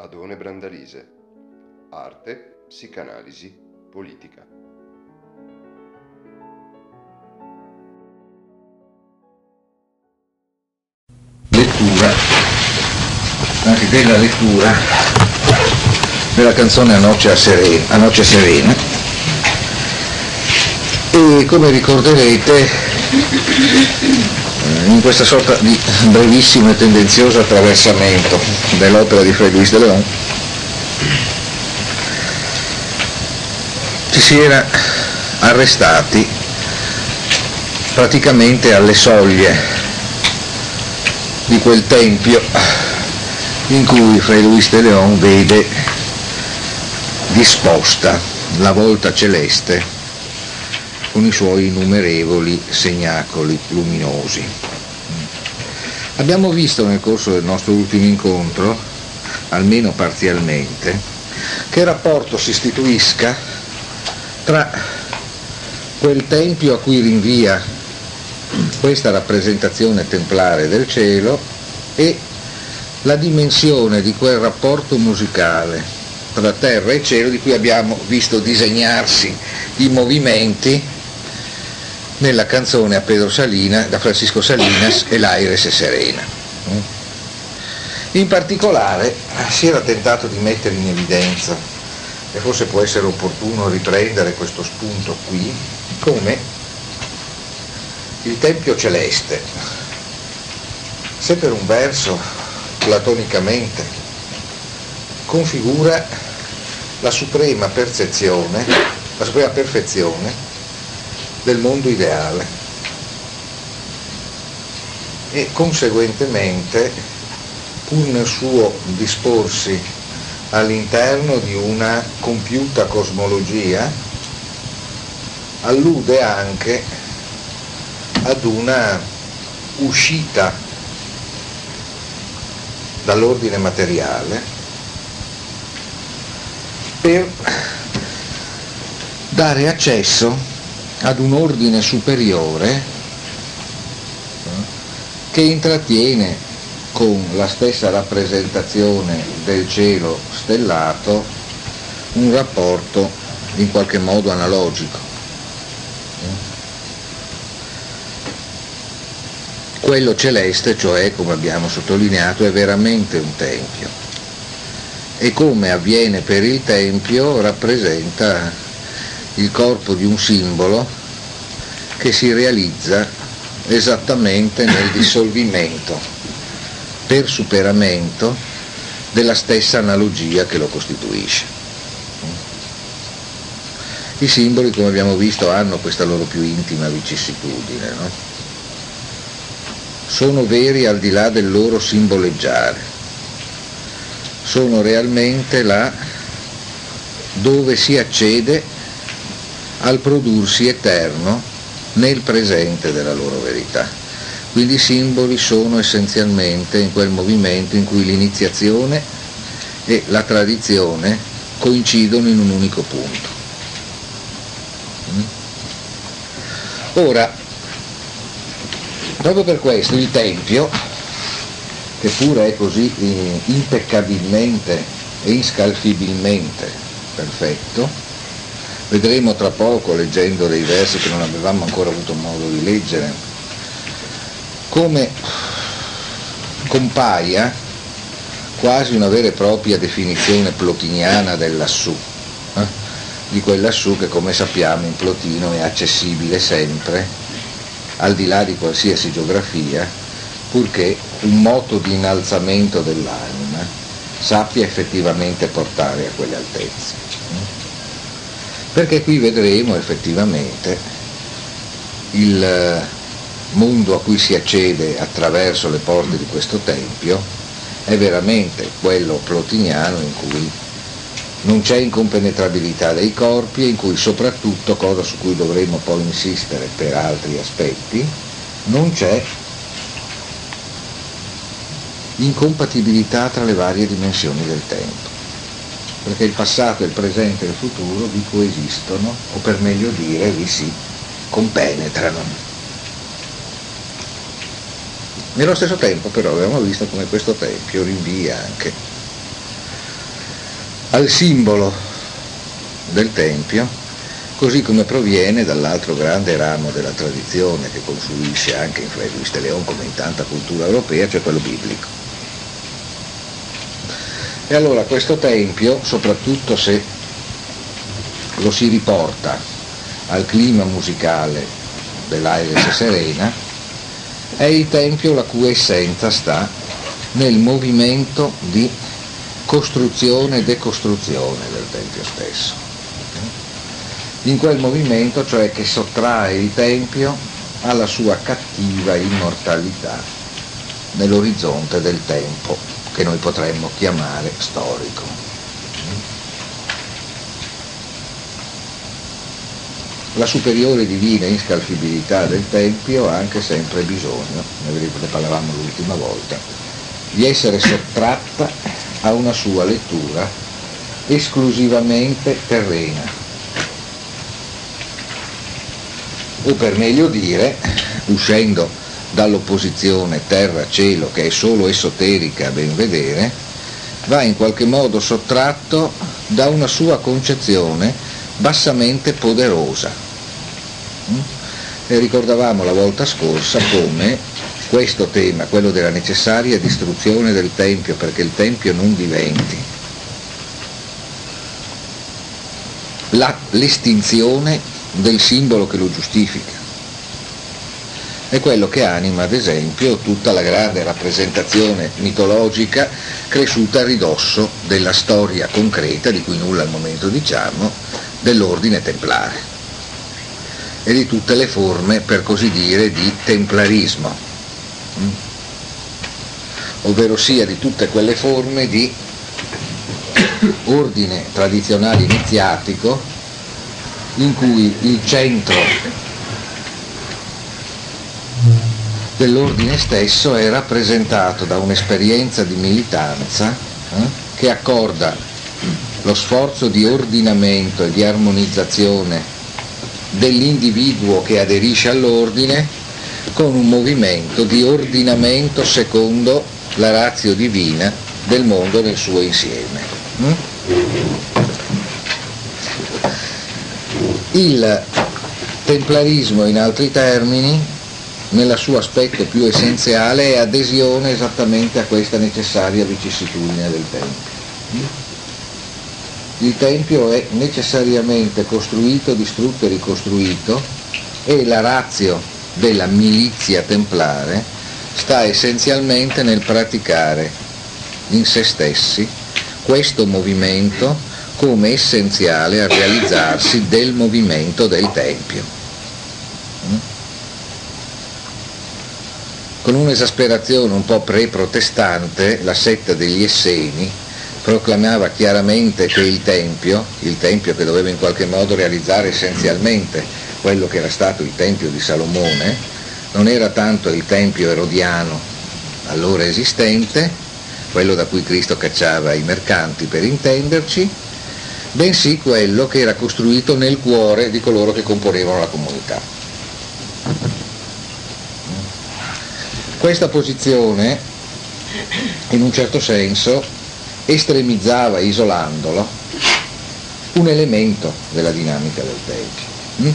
Adone Brandalise. Arte, psicanalisi, politica. Lettura, anche della lettura della canzone A Noce, Serena, A Noce Serena. E come ricorderete, in questa sorta di brevissimo e tendenzioso attraversamento dell'opera di Fred Luis de Leon, ci si era arrestati praticamente alle soglie di quel tempio in cui Fray Luis de Leon vede disposta la volta celeste con i suoi innumerevoli segnacoli luminosi. Abbiamo visto nel corso del nostro ultimo incontro, almeno parzialmente, che rapporto si istituisca tra quel tempio a cui rinvia questa rappresentazione templare del cielo e la dimensione di quel rapporto musicale tra terra e cielo di cui abbiamo visto disegnarsi i movimenti nella canzone a Pedro Salina, da Francisco Salinas e l'Aires è serena. In particolare si era tentato di mettere in evidenza, e forse può essere opportuno riprendere questo spunto qui, come il Tempio Celeste, se per un verso platonicamente configura la suprema percezione, la suprema perfezione del mondo ideale. E conseguentemente pur nel suo disporsi all'interno di una compiuta cosmologia allude anche ad una uscita dall'ordine materiale per dare accesso ad un ordine superiore che intrattiene con la stessa rappresentazione del cielo stellato un rapporto in qualche modo analogico. Quello celeste, cioè, come abbiamo sottolineato, è veramente un tempio e come avviene per il tempio rappresenta il corpo di un simbolo che si realizza esattamente nel dissolvimento per superamento della stessa analogia che lo costituisce. I simboli, come abbiamo visto, hanno questa loro più intima vicissitudine. No? sono veri al di là del loro simboleggiare, sono realmente là dove si accede al prodursi eterno nel presente della loro verità. Quindi i simboli sono essenzialmente in quel movimento in cui l'iniziazione e la tradizione coincidono in un unico punto. Mm? Ora, Proprio per questo il Tempio, che pure è così eh, impeccabilmente e inscalfibilmente perfetto, vedremo tra poco leggendo dei versi che non avevamo ancora avuto modo di leggere, come compaia quasi una vera e propria definizione plotiniana del lassù, eh? di quel lassù che come sappiamo in Plotino è accessibile sempre al di là di qualsiasi geografia, purché un moto di innalzamento dell'anima sappia effettivamente portare a quelle altezze. Perché qui vedremo effettivamente il mondo a cui si accede attraverso le porte di questo tempio è veramente quello plotiniano in cui non c'è incompenetrabilità dei corpi e in cui soprattutto, cosa su cui dovremmo poi insistere per altri aspetti, non c'è incompatibilità tra le varie dimensioni del tempo, perché il passato, il presente e il futuro vi coesistono, o per meglio dire vi si compenetrano. Nello stesso tempo però abbiamo visto come questo tempio rinvia anche al simbolo del Tempio, così come proviene dall'altro grande ramo della tradizione che confluisce anche in Fray Luis de Leon come in tanta cultura europea, cioè quello biblico. E allora questo Tempio, soprattutto se lo si riporta al clima musicale dell'Aires Serena, è il Tempio la cui essenza sta nel movimento di costruzione e decostruzione del Tempio stesso. In quel movimento, cioè che sottrae il Tempio alla sua cattiva immortalità nell'orizzonte del tempo che noi potremmo chiamare storico. La superiore divina inscalfibilità del Tempio ha anche sempre bisogno, ne parlavamo l'ultima volta, di essere sottratta a una sua lettura esclusivamente terrena. O per meglio dire, uscendo dall'opposizione terra-cielo che è solo esoterica a ben vedere, va in qualche modo sottratto da una sua concezione bassamente poderosa e ricordavamo la volta scorsa come questo tema, quello della necessaria distruzione del Tempio perché il Tempio non diventi l'estinzione del simbolo che lo giustifica. È quello che anima, ad esempio, tutta la grande rappresentazione mitologica cresciuta a ridosso della storia concreta, di cui nulla al momento diciamo, dell'ordine templare e di tutte le forme, per così dire, di templarismo, mm? ovvero sia di tutte quelle forme di ordine tradizionale iniziatico in cui il centro dell'ordine stesso è rappresentato da un'esperienza di militanza eh, che accorda lo sforzo di ordinamento e di armonizzazione dell'individuo che aderisce all'ordine con un movimento di ordinamento secondo la razio divina del mondo nel suo insieme. Mm? Il templarismo, in altri termini, nel suo aspetto più essenziale, è adesione esattamente a questa necessaria vicissitudine del tempo. Mm? il Tempio è necessariamente costruito, distrutto e ricostruito e la razio della milizia templare sta essenzialmente nel praticare in se stessi questo movimento come essenziale al realizzarsi del movimento del Tempio. Con un'esasperazione un po' pre-protestante, la setta degli Esseni proclamava chiaramente che il Tempio, il Tempio che doveva in qualche modo realizzare essenzialmente quello che era stato il Tempio di Salomone, non era tanto il Tempio erodiano allora esistente, quello da cui Cristo cacciava i mercanti per intenderci, bensì quello che era costruito nel cuore di coloro che componevano la comunità. Questa posizione, in un certo senso, estremizzava isolandolo un elemento della dinamica del Tempio, hm?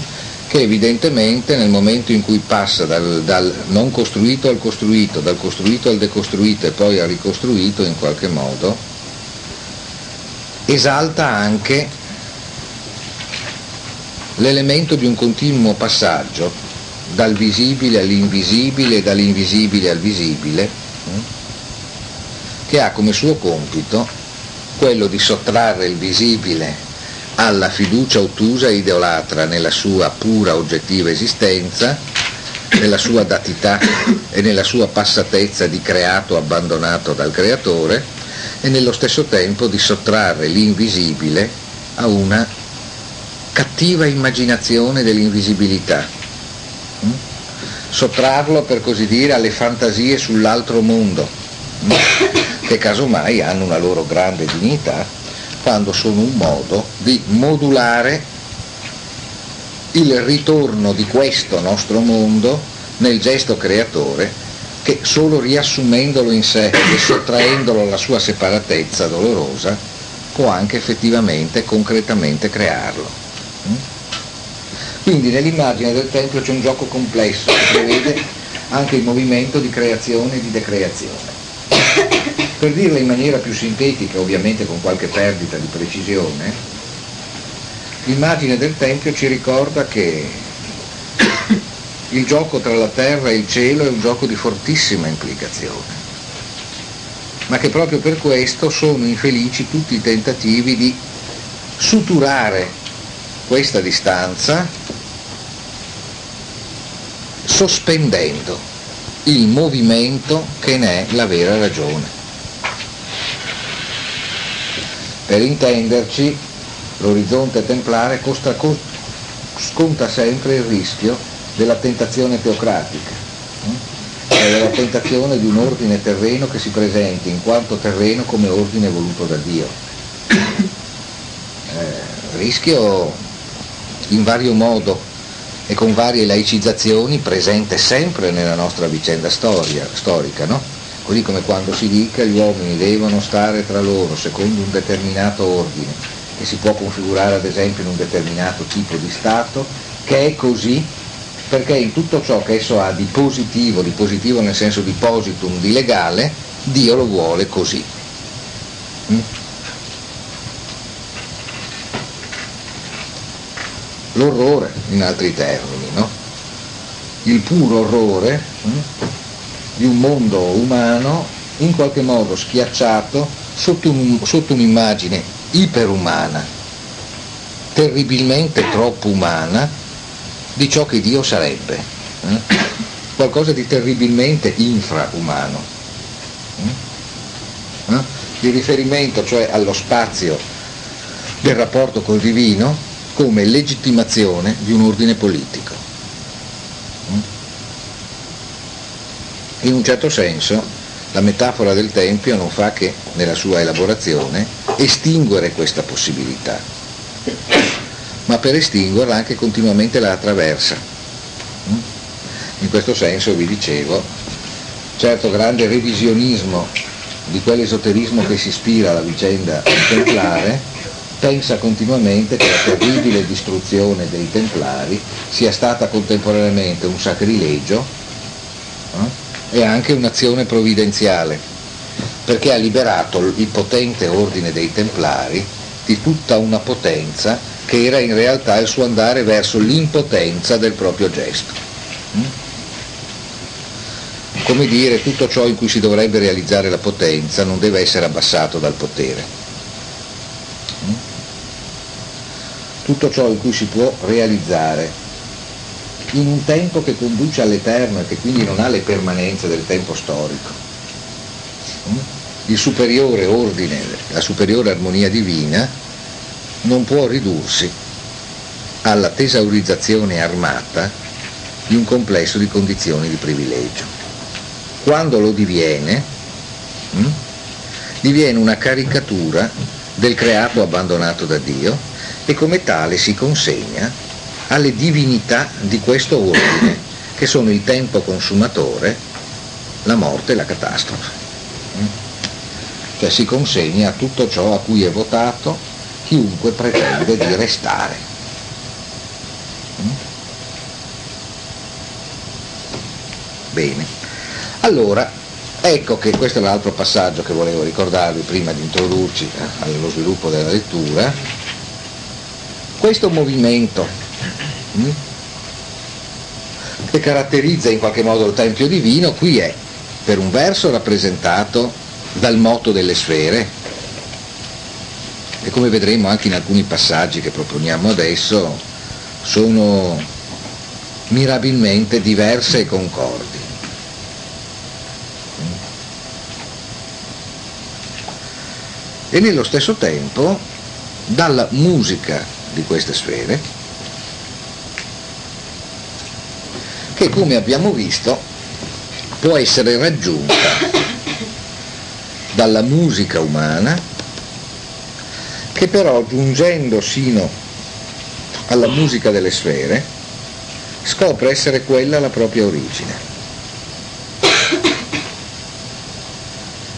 che evidentemente nel momento in cui passa dal, dal, non costruito al costruito, dal costruito al decostruito e poi al ricostruito in qualche modo, esalta anche l'elemento di un continuo passaggio dal visibile all'invisibile e dall'invisibile al visibile, hm? che ha come suo compito quello di sottrarre il visibile alla fiducia ottusa e idolatra nella sua pura oggettiva esistenza, nella sua datità e nella sua passatezza di creato abbandonato dal creatore e nello stesso tempo di sottrarre l'invisibile a una cattiva immaginazione dell'invisibilità. Mm? Sottrarlo per così dire alle fantasie sull'altro mondo che casomai hanno una loro grande dignità quando sono un modo di modulare il ritorno di questo nostro mondo nel gesto creatore che solo riassumendolo in sé e sottraendolo alla sua separatezza dolorosa può anche effettivamente, concretamente crearlo. Quindi nell'immagine del Tempio c'è un gioco complesso che prevede anche il movimento di creazione e di decreazione. Per dirla in maniera più sintetica, ovviamente con qualche perdita di precisione, l'immagine del Tempio ci ricorda che il gioco tra la terra e il cielo è un gioco di fortissima implicazione, ma che proprio per questo sono infelici tutti i tentativi di suturare questa distanza sospendendo il movimento che ne è la vera ragione. Per intenderci, l'orizzonte templare costa, sconta sempre il rischio della tentazione teocratica, cioè della tentazione di un ordine terreno che si presenti in quanto terreno come ordine voluto da Dio. Eh, rischio in vario modo e con varie laicizzazioni presente sempre nella nostra vicenda storia, storica, no? così come quando si dica gli uomini devono stare tra loro secondo un determinato ordine, che si può configurare ad esempio in un determinato tipo di Stato, che è così perché in tutto ciò che esso ha di positivo, di positivo nel senso di positum, di legale, Dio lo vuole così. Mm? L'orrore, in altri termini, no? Il puro orrore mm? di un mondo umano in qualche modo schiacciato sotto, un, sotto un'immagine iperumana, terribilmente troppo umana di ciò che Dio sarebbe, eh? qualcosa di terribilmente infraumano. Eh? Il riferimento cioè allo spazio del rapporto col divino come legittimazione di un ordine politico. In un certo senso la metafora del Tempio non fa che, nella sua elaborazione, estinguere questa possibilità, ma per estinguerla anche continuamente la attraversa. In questo senso, vi dicevo, certo grande revisionismo di quell'esoterismo che si ispira alla vicenda templare pensa continuamente che la terribile distruzione dei templari sia stata contemporaneamente un sacrilegio eh? è anche un'azione provvidenziale, perché ha liberato il potente ordine dei Templari di tutta una potenza che era in realtà il suo andare verso l'impotenza del proprio gesto. Mm? Come dire, tutto ciò in cui si dovrebbe realizzare la potenza non deve essere abbassato dal potere. Mm? Tutto ciò in cui si può realizzare in un tempo che conduce all'eterno e che quindi non ha le permanenze del tempo storico. Mm? Il superiore ordine, la superiore armonia divina non può ridursi alla tesaurizzazione armata di un complesso di condizioni di privilegio. Quando lo diviene, hm, diviene una caricatura del creato abbandonato da Dio e come tale si consegna alle divinità di questo ordine, che sono il tempo consumatore, la morte e la catastrofe. Cioè si consegna a tutto ciò a cui è votato chiunque pretende di restare. Bene, allora ecco che questo è l'altro passaggio che volevo ricordarvi prima di introdurci eh, allo sviluppo della lettura. Questo movimento Mm? che caratterizza in qualche modo il Tempio divino, qui è per un verso rappresentato dal moto delle sfere e come vedremo anche in alcuni passaggi che proponiamo adesso sono mirabilmente diverse e concordi. E nello stesso tempo dalla musica di queste sfere che come abbiamo visto può essere raggiunta dalla musica umana che però giungendo sino alla musica delle sfere scopre essere quella la propria origine.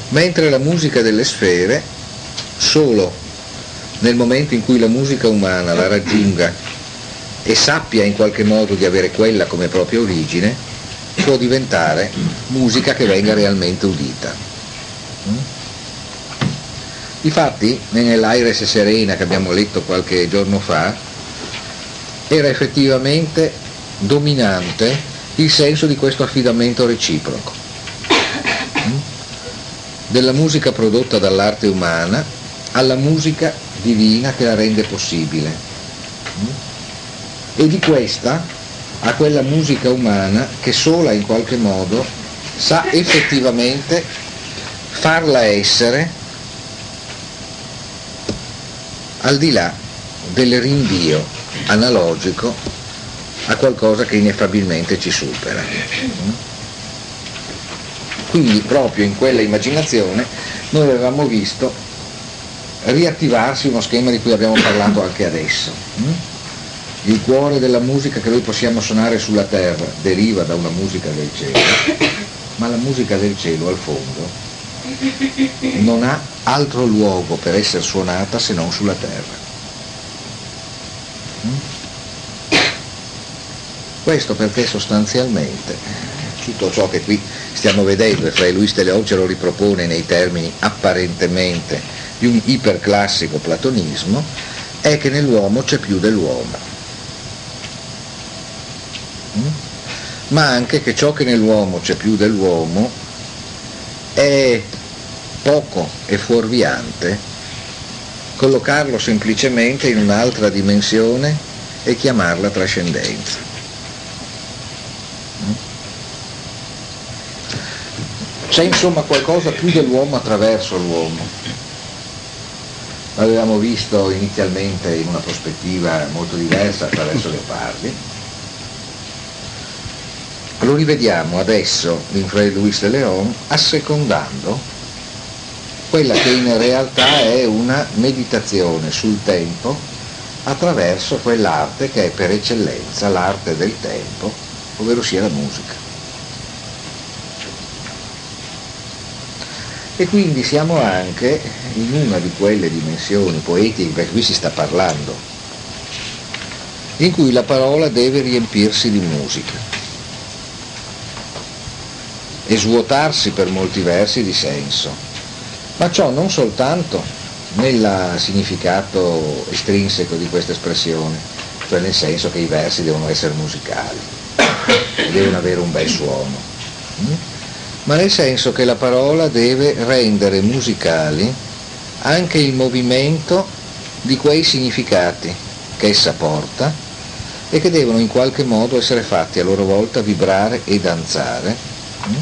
Mentre la musica delle sfere solo nel momento in cui la musica umana la raggiunga e sappia in qualche modo di avere quella come propria origine, può diventare musica che venga realmente udita. Mm? Difatti, nell'Aires Serena che abbiamo letto qualche giorno fa, era effettivamente dominante il senso di questo affidamento reciproco, mm? della musica prodotta dall'arte umana alla musica divina che la rende possibile mm? e di questa a quella musica umana che sola in qualche modo sa effettivamente farla essere al di là del rinvio analogico a qualcosa che ineffabilmente ci supera. Quindi proprio in quella immaginazione noi avevamo visto riattivarsi uno schema di cui abbiamo parlato anche adesso. Il cuore della musica che noi possiamo suonare sulla terra deriva da una musica del cielo, ma la musica del cielo al fondo non ha altro luogo per essere suonata se non sulla terra. Questo perché sostanzialmente tutto ciò che qui stiamo vedendo e Fray Luis de Leon ce lo ripropone nei termini apparentemente di un iperclassico platonismo, è che nell'uomo c'è più dell'uomo. Mm? Ma anche che ciò che nell'uomo c'è più dell'uomo è poco e fuorviante collocarlo semplicemente in un'altra dimensione e chiamarla trascendenza. C'è insomma qualcosa più dell'uomo attraverso l'uomo. L'avevamo visto inizialmente in una prospettiva molto diversa attraverso Leopardi. Lo rivediamo adesso in Fray Luis de Leon assecondando quella che in realtà è una meditazione sul tempo attraverso quell'arte che è per eccellenza l'arte del tempo, ovvero sia la musica. E quindi siamo anche in una di quelle dimensioni poetiche, perché qui si sta parlando, in cui la parola deve riempirsi di musica e svuotarsi per molti versi di senso, ma ciò non soltanto nel significato estrinseco di questa espressione, cioè nel senso che i versi devono essere musicali, devono avere un bel suono. Mm? ma nel senso che la parola deve rendere musicali anche il movimento di quei significati che essa porta e che devono in qualche modo essere fatti a loro volta vibrare e danzare mm,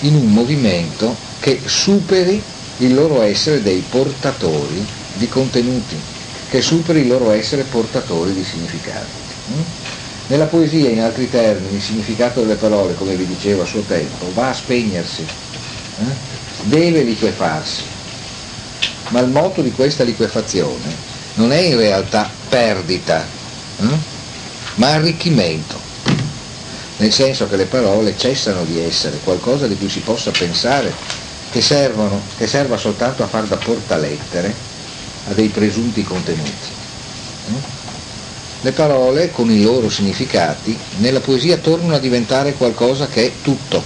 in un movimento che superi il loro essere dei portatori di contenuti, che superi il loro essere portatori di significati. Nella poesia, in altri termini, il significato delle parole, come vi dicevo a suo tempo, va a spegnersi, eh? deve liquefarsi, ma il moto di questa liquefazione non è in realtà perdita, eh? ma arricchimento, nel senso che le parole cessano di essere qualcosa di cui si possa pensare che, servono, che serva soltanto a far da portalettere a dei presunti contenuti. Eh? Le parole, con i loro significati, nella poesia tornano a diventare qualcosa che è tutto,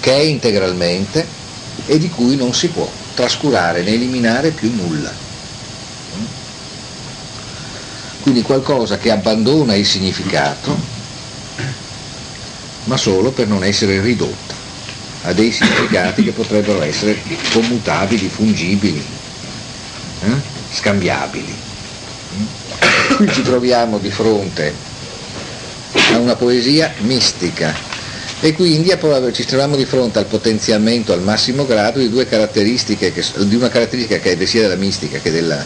che è integralmente e di cui non si può trascurare né eliminare più nulla. Quindi qualcosa che abbandona il significato, ma solo per non essere ridotta a dei significati che potrebbero essere commutabili, fungibili, eh? scambiabili qui ci troviamo di fronte a una poesia mistica e quindi ci troviamo di fronte al potenziamento al massimo grado di, due caratteristiche che, di una caratteristica che è sia della mistica che della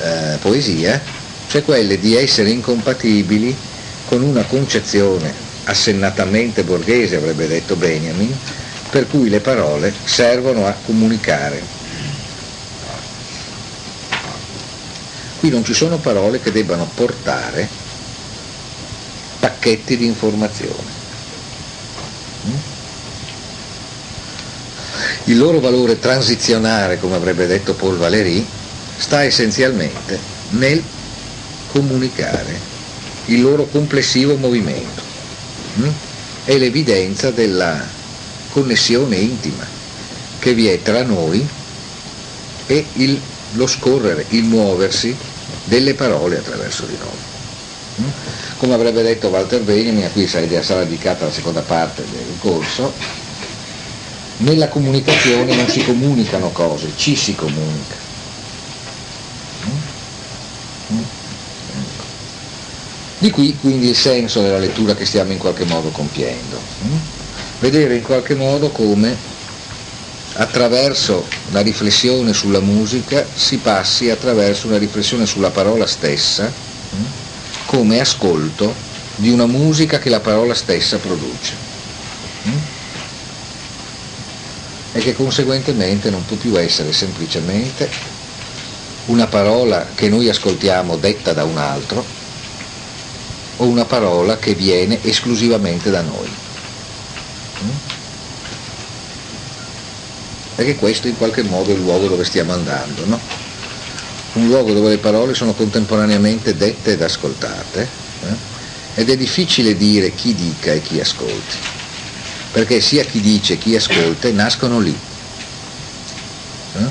eh, poesia, cioè quelle di essere incompatibili con una concezione assennatamente borghese, avrebbe detto Benjamin, per cui le parole servono a comunicare Qui non ci sono parole che debbano portare pacchetti di informazione. Mm? Il loro valore transizionale, come avrebbe detto Paul Valéry, sta essenzialmente nel comunicare il loro complessivo movimento hm? e l'evidenza della connessione intima che vi è tra noi e il, lo scorrere, il muoversi delle parole attraverso di noi. Hm? Come avrebbe detto Walter Benjamin, a cui sarà dedicata la seconda parte del corso, nella comunicazione non si comunicano cose, ci si comunica. Di qui quindi il senso della lettura che stiamo in qualche modo compiendo. Vedere in qualche modo come attraverso la riflessione sulla musica si passi attraverso una riflessione sulla parola stessa come ascolto di una musica che la parola stessa produce. e che conseguentemente non può più essere semplicemente una parola che noi ascoltiamo detta da un altro o una parola che viene esclusivamente da noi. Perché questo in qualche modo è il luogo dove stiamo andando, no? Un luogo dove le parole sono contemporaneamente dette ed ascoltate eh? ed è difficile dire chi dica e chi ascolti perché sia chi dice che chi ascolta nascono lì, eh?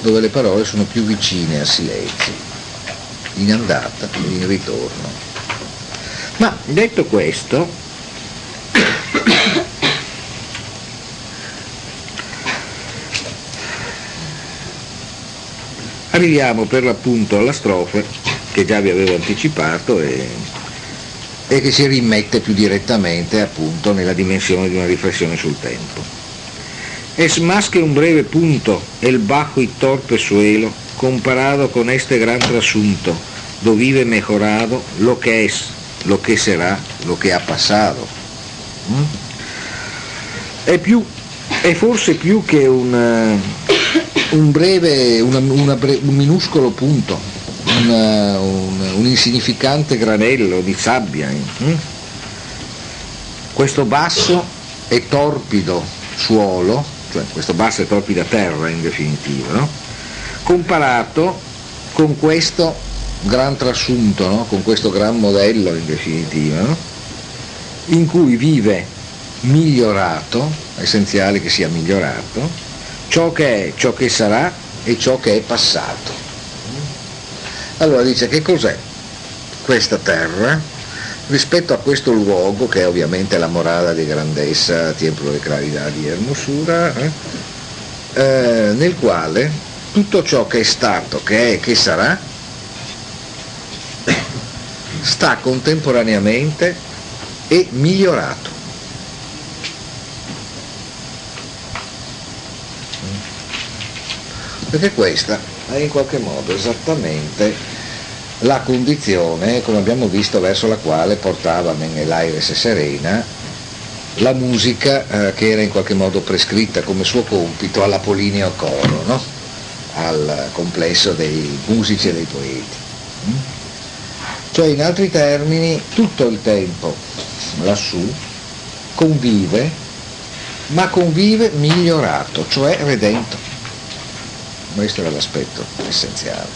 dove le parole sono più vicine al silenzio, in andata e in ritorno. Ma detto questo, arriviamo per l'appunto alla strofe che già vi avevo anticipato e e che si rimette più direttamente appunto nella dimensione di una riflessione sul tempo. Es más que un breve punto el bajo y torpe suelo comparado con este gran trasunto do vive mejorado lo que es, lo che sarà, lo che ha passato. Mm? È, più, è forse più che un, un breve, una, una bre, un minuscolo punto una, un, un, insignificante granello di sabbia. Hm? Questo basso e torpido suolo, cioè questo basso e torpida terra in definitiva, no? comparato con questo gran trasunto, no? con questo gran modello in definitiva, no? in cui vive migliorato, essenziale che sia migliorato, ciò che è, ciò che sarà e ciò che è passato. Allora dice che cos'è questa terra rispetto a questo luogo che è ovviamente la morada di grandezza, templo di claridad di Hermosura, eh, eh, nel quale tutto ciò che è stato, che è e che sarà, sta contemporaneamente e migliorato. Perché questa è in qualche modo esattamente la condizione, come abbiamo visto, verso la quale portava Menelaires Serena la musica eh, che era in qualche modo prescritta come suo compito all'Apollineo Coro, no? al complesso dei musici e dei poeti. Mm? Cioè in altri termini tutto il tempo lassù convive, ma convive migliorato, cioè redento. Questo era l'aspetto essenziale.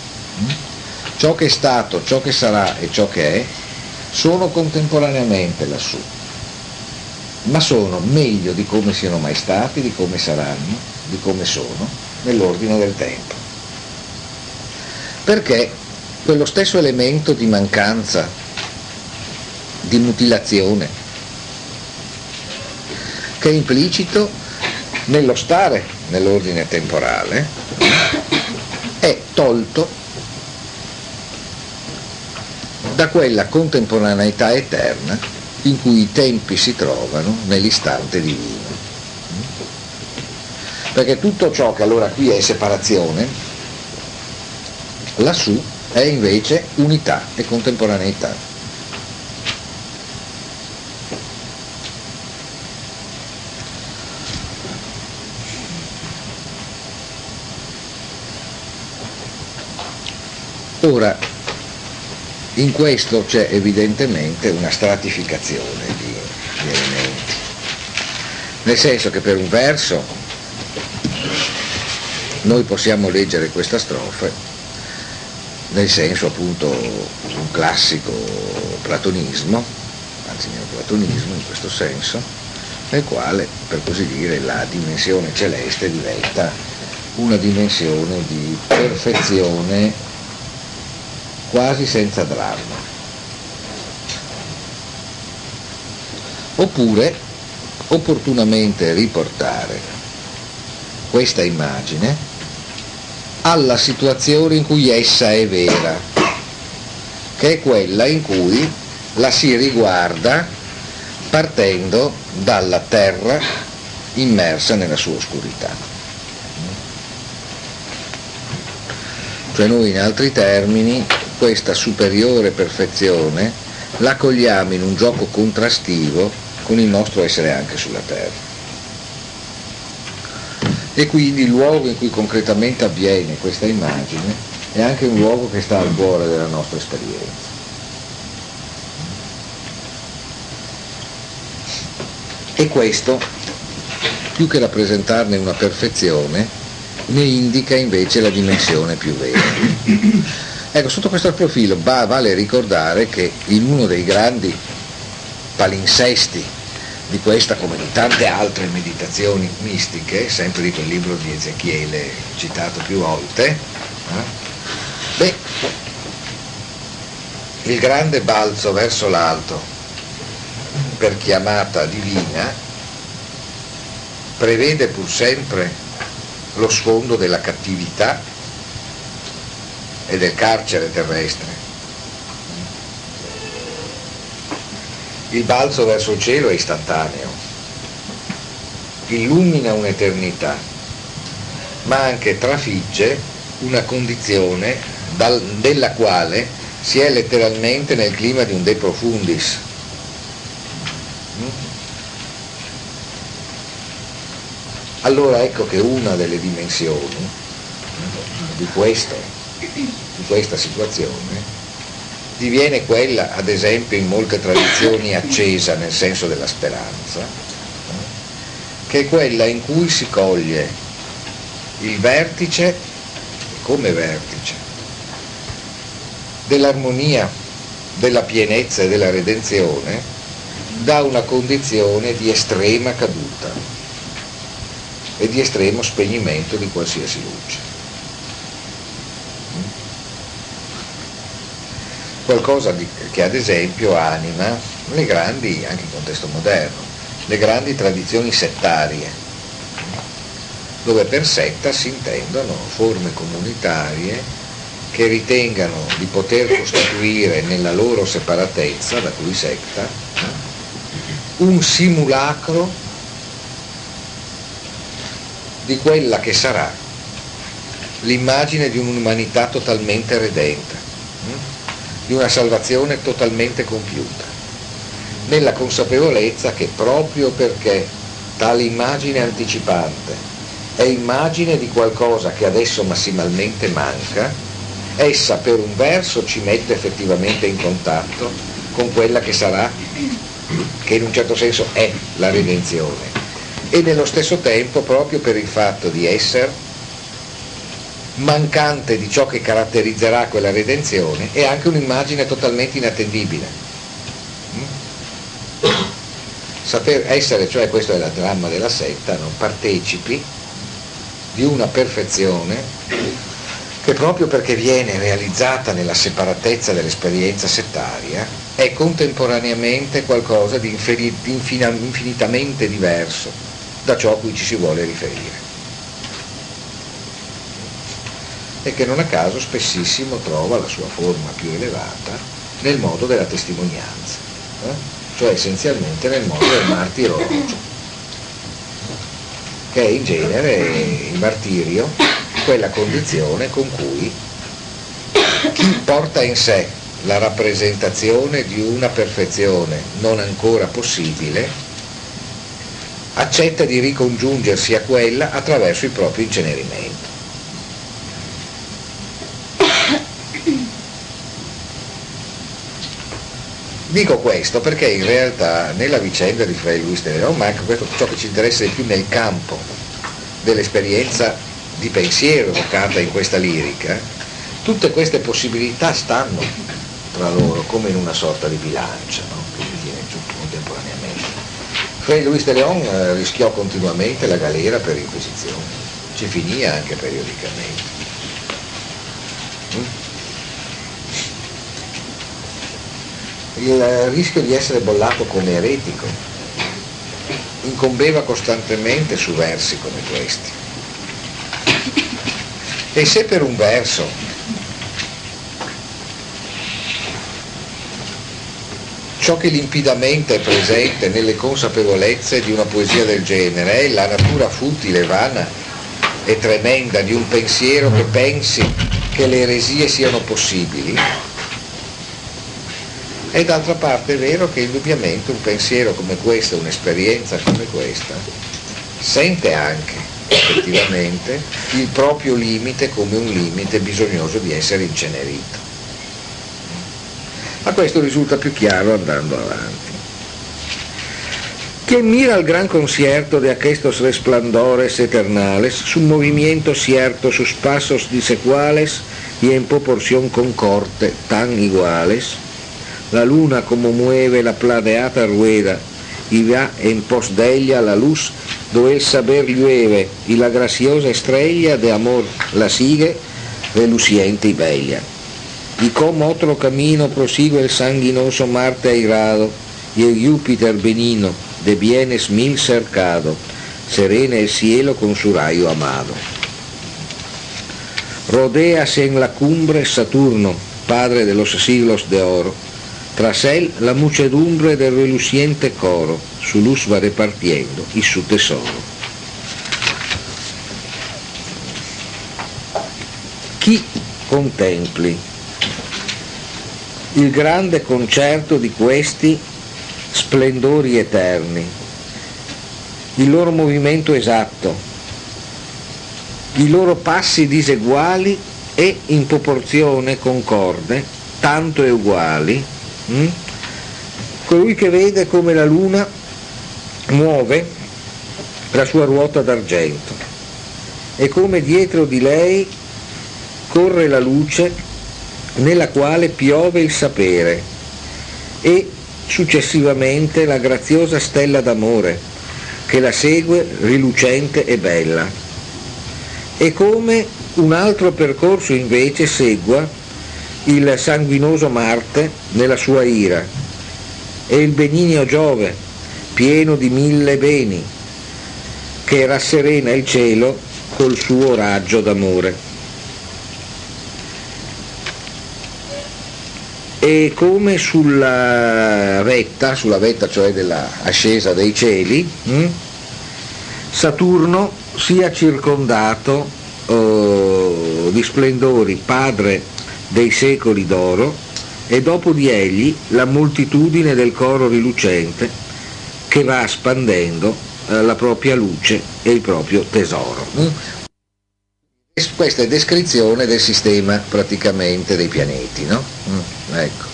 Ciò che è stato, ciò che sarà e ciò che è sono contemporaneamente lassù, ma sono meglio di come siano mai stati, di come saranno, di come sono, nell'ordine del tempo. Perché quello stesso elemento di mancanza, di mutilazione, che è implicito nello stare nell'ordine temporale, è tolto da quella contemporaneità eterna in cui i tempi si trovano nell'istante divino. Perché tutto ciò che allora qui è separazione, lassù è invece unità e contemporaneità. Ora, in questo c'è evidentemente una stratificazione di, di elementi, nel senso che per un verso noi possiamo leggere questa strofe nel senso appunto un classico platonismo, anzi neoplatonismo in questo senso, nel quale per così dire la dimensione celeste diventa una dimensione di perfezione quasi senza dramma. Oppure opportunamente riportare questa immagine alla situazione in cui essa è vera, che è quella in cui la si riguarda partendo dalla terra immersa nella sua oscurità. Cioè noi in altri termini questa superiore perfezione la cogliamo in un gioco contrastivo con il nostro essere anche sulla terra e quindi il luogo in cui concretamente avviene questa immagine è anche un luogo che sta al cuore della nostra esperienza. E questo, più che rappresentarne una perfezione, ne indica invece la dimensione più vera. Ecco, sotto questo profilo vale ricordare che in uno dei grandi palinsesti di questa come di tante altre meditazioni mistiche, sempre di quel libro di Ezechiele citato più volte, eh? beh, il grande balzo verso l'alto per chiamata divina prevede pur sempre lo sfondo della cattività e del carcere terrestre Il balzo verso il cielo è istantaneo, illumina un'eternità, ma anche trafigge una condizione dal, della quale si è letteralmente nel clima di un de profundis. Allora ecco che una delle dimensioni di, questo, questa situazione diviene quella, ad esempio, in molte tradizioni accesa nel senso della speranza, che è quella in cui si coglie il vertice, come vertice, dell'armonia, della pienezza e della redenzione da una condizione di estrema caduta e di estremo spegnimento di qualsiasi luce. Qualcosa di, che ad esempio anima le grandi, anche in contesto moderno, le grandi tradizioni settarie, dove per setta si intendono forme comunitarie che ritengano di poter costituire nella loro separatezza, da cui setta, un simulacro di quella che sarà l'immagine di un'umanità totalmente redenta di una salvazione totalmente compiuta, nella consapevolezza che proprio perché tale immagine anticipante è immagine di qualcosa che adesso massimalmente manca, essa per un verso ci mette effettivamente in contatto con quella che sarà, che in un certo senso è la redenzione, e nello stesso tempo proprio per il fatto di essere mancante di ciò che caratterizzerà quella redenzione è anche un'immagine totalmente inattendibile. Mm? Saper essere, cioè questo è il dramma della setta, no? partecipi di una perfezione che proprio perché viene realizzata nella separatezza dell'esperienza settaria è contemporaneamente qualcosa di infinitamente diverso da ciò a cui ci si vuole riferire. E che non a caso spessissimo trova la sua forma più elevata nel modo della testimonianza, eh? cioè essenzialmente nel modo del martirologio, che è in genere il martirio quella condizione con cui chi porta in sé la rappresentazione di una perfezione non ancora possibile accetta di ricongiungersi a quella attraverso il proprio incenerimento. Dico questo perché in realtà nella vicenda di Fray Luis de Leon, ma anche questo ciò che ci interessa di più nel campo dell'esperienza di pensiero evocata in questa lirica, tutte queste possibilità stanno tra loro come in una sorta di bilancia no? che si tiene giù contemporaneamente. Fray Luis de Leon eh, rischiò continuamente la galera per inquisizione, ci finì anche periodicamente. Il rischio di essere bollato come eretico incombeva costantemente su versi come questi. E se per un verso ciò che limpidamente è presente nelle consapevolezze di una poesia del genere è la natura futile, vana e tremenda di un pensiero che pensi che le eresie siano possibili, è d'altra parte vero che indubbiamente un pensiero come questo, un'esperienza come questa, sente anche effettivamente il proprio limite come un limite bisognoso di essere incenerito. Ma questo risulta più chiaro andando avanti. Quien mira al gran concierto de aquestos resplandores eternales, su movimiento cierto, sus pasos disecuales y en proporción concorde tan iguales, la luna como mueve la plateada rueda y va en pos de ella la luz do el saber llueve y la graciosa estrella de amor la sigue reluciente y bella. Y como otro camino prosigue el sanguinoso Marte airado y el Júpiter benino de bienes mil cercado, serena el cielo con su rayo amado. Rodéase en la cumbre Saturno, padre de los siglos de oro, tras él la muchedumbre del reluciente coro, su luz va repartiendo y su tesoro. Chi contempli? Il grande concerto di questi splendori eterni, il loro movimento esatto, i loro passi diseguali e in proporzione concorde, tanto e uguali, Mm? Colui che vede come la luna muove la sua ruota d'argento e come dietro di lei corre la luce nella quale piove il sapere e successivamente la graziosa stella d'amore che la segue rilucente e bella. E come un altro percorso invece segua il sanguinoso Marte nella sua ira e il benigno Giove, pieno di mille beni, che rasserena il cielo col suo raggio d'amore. E come sulla vetta, sulla vetta cioè dell'ascesa dei cieli, hm, Saturno sia circondato oh, di splendori, padre dei secoli d'oro e dopo di egli la moltitudine del coro rilucente che va spandendo eh, la propria luce e il proprio tesoro. Mm? Questa è descrizione del sistema praticamente dei pianeti, no? Mm, ecco.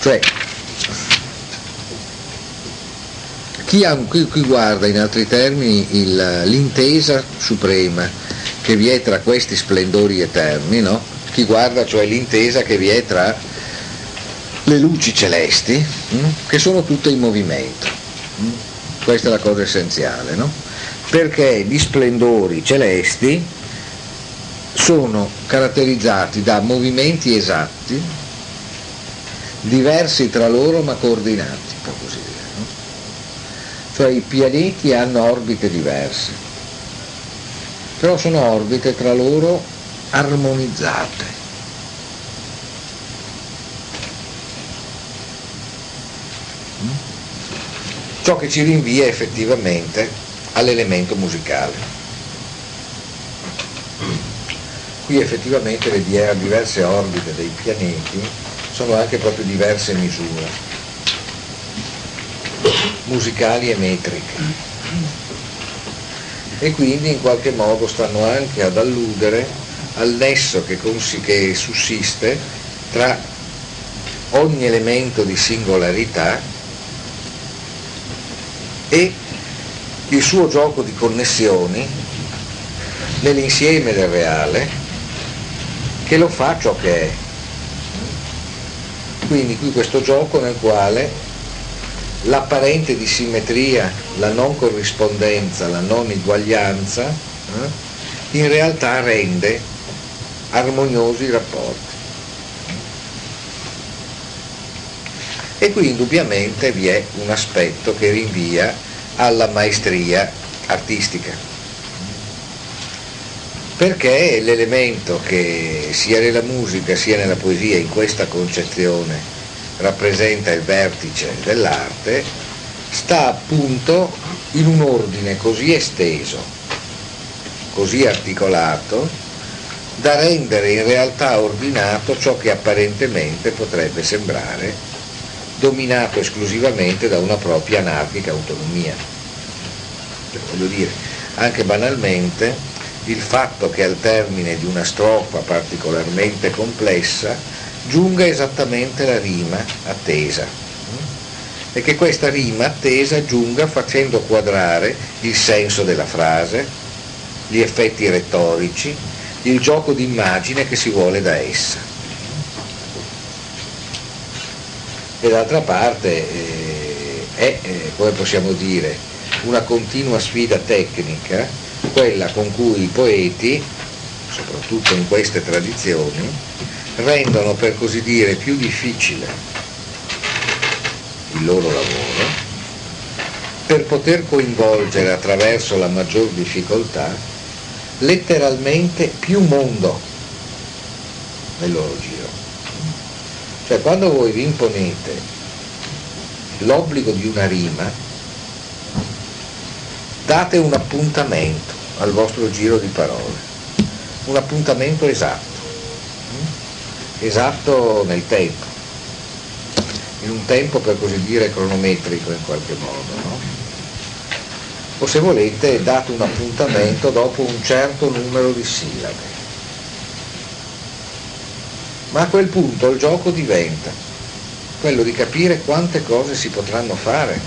Cioè, chi, ha, chi, chi, guarda in altri termini il, l'intesa suprema che vi è tra questi splendori eterni, no? Chi guarda cioè l'intesa che vi è tra le luci celesti, mm, che sono tutte in movimento. Mm. Questa è la cosa essenziale, no? Perché gli splendori celesti sono caratterizzati da movimenti esatti, diversi tra loro ma coordinati, per così dire. No? Cioè i pianeti hanno orbite diverse, però sono orbite tra loro armonizzate. Ciò che ci rinvia effettivamente all'elemento musicale. Qui effettivamente le diverse orbite dei pianeti sono anche proprio diverse misure, musicali e metriche e quindi in qualche modo stanno anche ad alludere al nesso che, che sussiste tra ogni elemento di singolarità e il suo gioco di connessioni nell'insieme del reale che lo fa ciò che è. Quindi qui questo gioco nel quale l'apparente dissimmetria, la non corrispondenza, la non eguaglianza, eh, in realtà rende armoniosi rapporti. E qui indubbiamente vi è un aspetto che rinvia alla maestria artistica perché l'elemento che sia nella musica sia nella poesia in questa concezione rappresenta il vertice dell'arte sta appunto in un ordine così esteso, così articolato, da rendere in realtà ordinato ciò che apparentemente potrebbe sembrare dominato esclusivamente da una propria anarchica autonomia. Cioè, voglio dire, anche banalmente, il fatto che al termine di una strofa particolarmente complessa giunga esattamente la rima attesa e che questa rima attesa giunga facendo quadrare il senso della frase, gli effetti retorici, il gioco d'immagine che si vuole da essa. E d'altra parte eh, è, eh, come possiamo dire, una continua sfida tecnica quella con cui i poeti, soprattutto in queste tradizioni, rendono per così dire più difficile il loro lavoro per poter coinvolgere attraverso la maggior difficoltà letteralmente più mondo nel loro giro. Cioè quando voi vi imponete l'obbligo di una rima, date un appuntamento al vostro giro di parole, un appuntamento esatto, esatto nel tempo, in un tempo per così dire cronometrico in qualche modo, no? O se volete date un appuntamento dopo un certo numero di sillabe. Ma a quel punto il gioco diventa quello di capire quante cose si potranno fare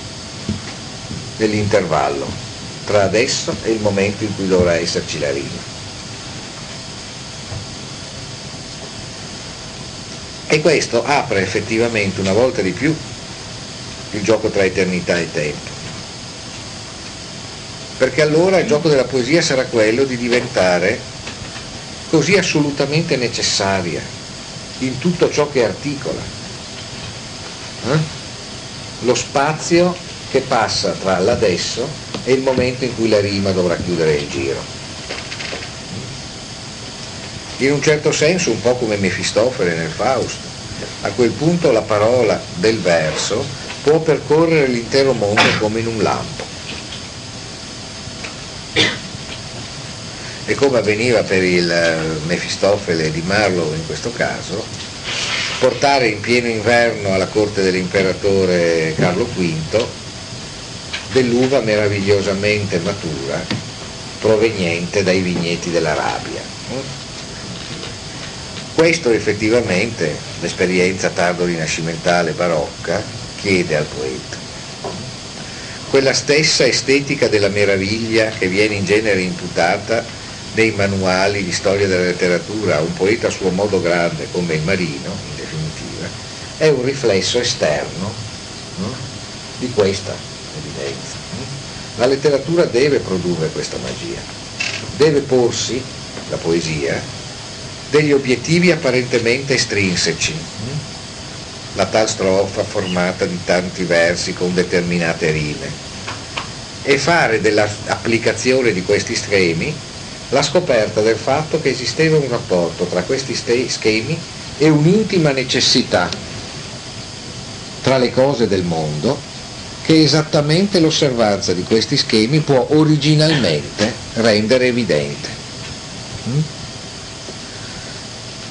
nell'intervallo tra adesso e il momento in cui dovrà esserci la rima. E questo apre effettivamente una volta di più il gioco tra eternità e tempo. Perché allora il gioco della poesia sarà quello di diventare così assolutamente necessaria in tutto ciò che articola. Eh? Lo spazio che passa tra l'adesso è il momento in cui la rima dovrà chiudere il giro. In un certo senso un po' come Mefistofele nel Fausto. A quel punto la parola del verso può percorrere l'intero mondo come in un lampo. E come avveniva per il eh, Mefistofele di Marlowe in questo caso, portare in pieno inverno alla corte dell'imperatore Carlo V dell'uva meravigliosamente matura proveniente dai vigneti dell'Arabia. Questo effettivamente l'esperienza tardo-rinascimentale barocca chiede al poeta. Quella stessa estetica della meraviglia che viene in genere imputata nei manuali di storia della letteratura un poeta a suo modo grande come il Marino, in definitiva, è un riflesso esterno no? di questa evidenza. La letteratura deve produrre questa magia, deve porsi, la poesia, degli obiettivi apparentemente estrinseci. La tal strofa formata di tanti versi con determinate rime e fare dell'applicazione di questi schemi la scoperta del fatto che esisteva un rapporto tra questi schemi e un'intima necessità tra le cose del mondo che esattamente l'osservanza di questi schemi può originalmente rendere evidente. Mm?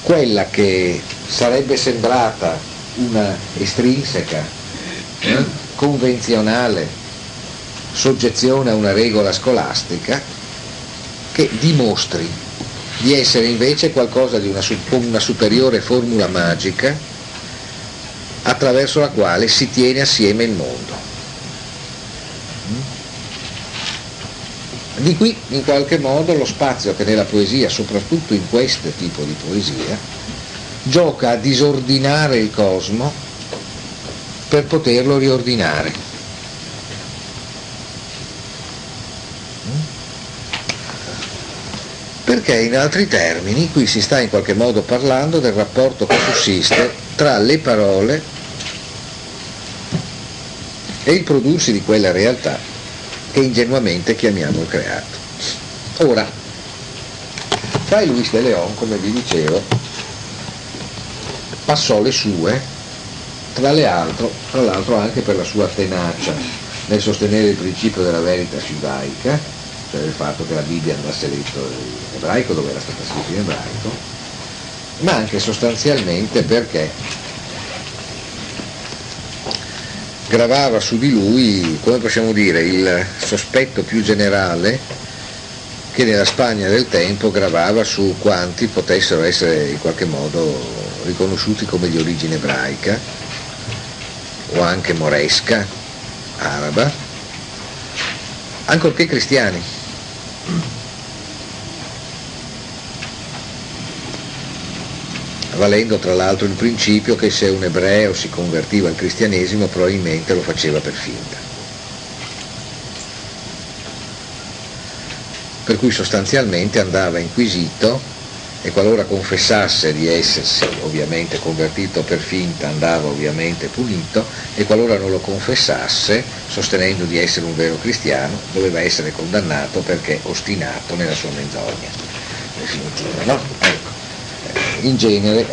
Quella che sarebbe sembrata una estrinseca, eh, convenzionale soggezione a una regola scolastica, che dimostri di essere invece qualcosa di una, una superiore formula magica attraverso la quale si tiene assieme il mondo. Di qui in qualche modo lo spazio che nella poesia, soprattutto in questo tipo di poesia, gioca a disordinare il cosmo per poterlo riordinare. Perché in altri termini qui si sta in qualche modo parlando del rapporto che sussiste tra le parole e il prodursi di quella realtà che ingenuamente chiamiamo il creato. Ora, Fray Luis de Leon, come vi dicevo, passò le sue, tra, l'altro, tra l'altro anche per la sua tenacia nel sostenere il principio della verità giudaica, cioè il fatto che la Bibbia andasse letto in ebraico dove era stata scritta in ebraico, ma anche sostanzialmente perché gravava su di lui, come possiamo dire, il sospetto più generale che nella Spagna del tempo gravava su quanti potessero essere in qualche modo riconosciuti come di origine ebraica o anche moresca, araba, ancorché cristiani. Valendo tra l'altro il principio che se un ebreo si convertiva al cristianesimo probabilmente lo faceva per finta. Per cui sostanzialmente andava inquisito e qualora confessasse di essersi ovviamente convertito per finta andava ovviamente punito e qualora non lo confessasse, sostenendo di essere un vero cristiano, doveva essere condannato perché ostinato nella sua menzogna definitiva. No? Ecco in genere,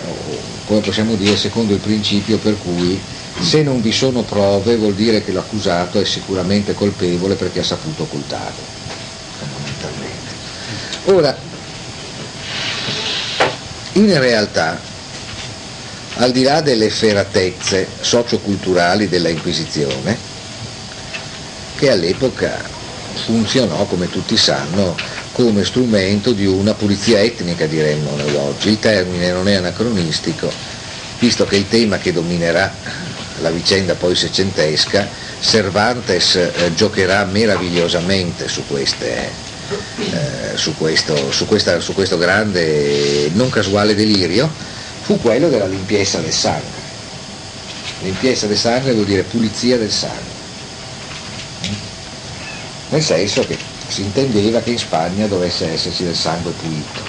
come possiamo dire, secondo il principio per cui se non vi sono prove vuol dire che l'accusato è sicuramente colpevole perché ha saputo occultarlo, fondamentalmente. Ora, in realtà, al di là delle efferatezze socioculturali della Inquisizione, che all'epoca funzionò, come tutti sanno, come strumento di una pulizia etnica, diremmo noi oggi. Il termine non è anacronistico, visto che il tema che dominerà la vicenda poi secentesca, Cervantes eh, giocherà meravigliosamente su, queste, eh, su, questo, su, questa, su questo grande non casuale delirio, fu quello della limpiezza del sangue. Limpiezza del sangue vuol dire pulizia del sangue, nel senso che si intendeva che in Spagna dovesse esserci del sangue pulito,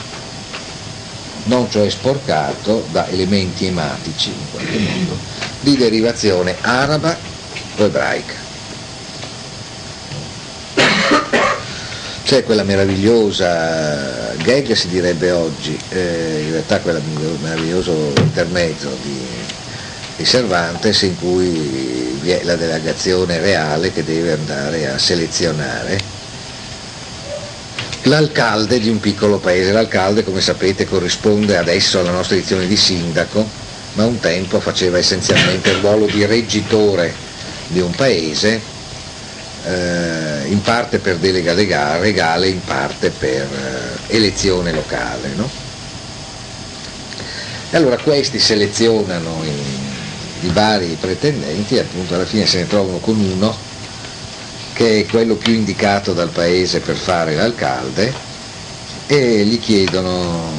non cioè sporcato da elementi ematici in qualche modo di derivazione araba o ebraica. C'è quella meravigliosa gag si direbbe oggi, eh, in realtà quel meraviglioso intermezzo di, di Cervantes in cui vi è la delegazione reale che deve andare a selezionare l'alcalde di un piccolo paese. L'alcalde, come sapete, corrisponde adesso alla nostra edizione di sindaco, ma un tempo faceva essenzialmente il ruolo di reggitore di un paese, eh, in parte per delega regale, in parte per eh, elezione locale. No? E allora questi selezionano i, i vari pretendenti e appunto alla fine se ne trovano con uno che è quello più indicato dal paese per fare l'alcalde, e gli chiedono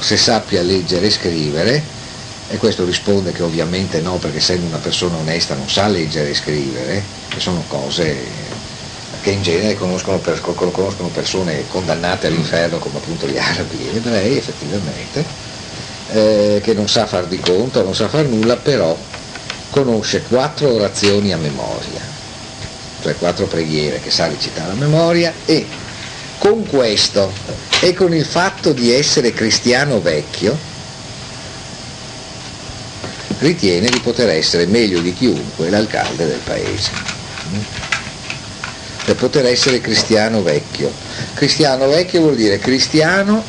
se sappia leggere e scrivere, e questo risponde che ovviamente no, perché essendo una persona onesta non sa leggere e scrivere, che sono cose che in genere conoscono, per, conoscono persone condannate all'inferno come appunto gli arabi e gli ebrei effettivamente, eh, che non sa far di conto, non sa far nulla, però conosce quattro orazioni a memoria cioè quattro preghiere che sa recitare a memoria e con questo e con il fatto di essere cristiano vecchio ritiene di poter essere meglio di chiunque l'alcalde del paese. Per poter essere cristiano vecchio. Cristiano vecchio vuol dire cristiano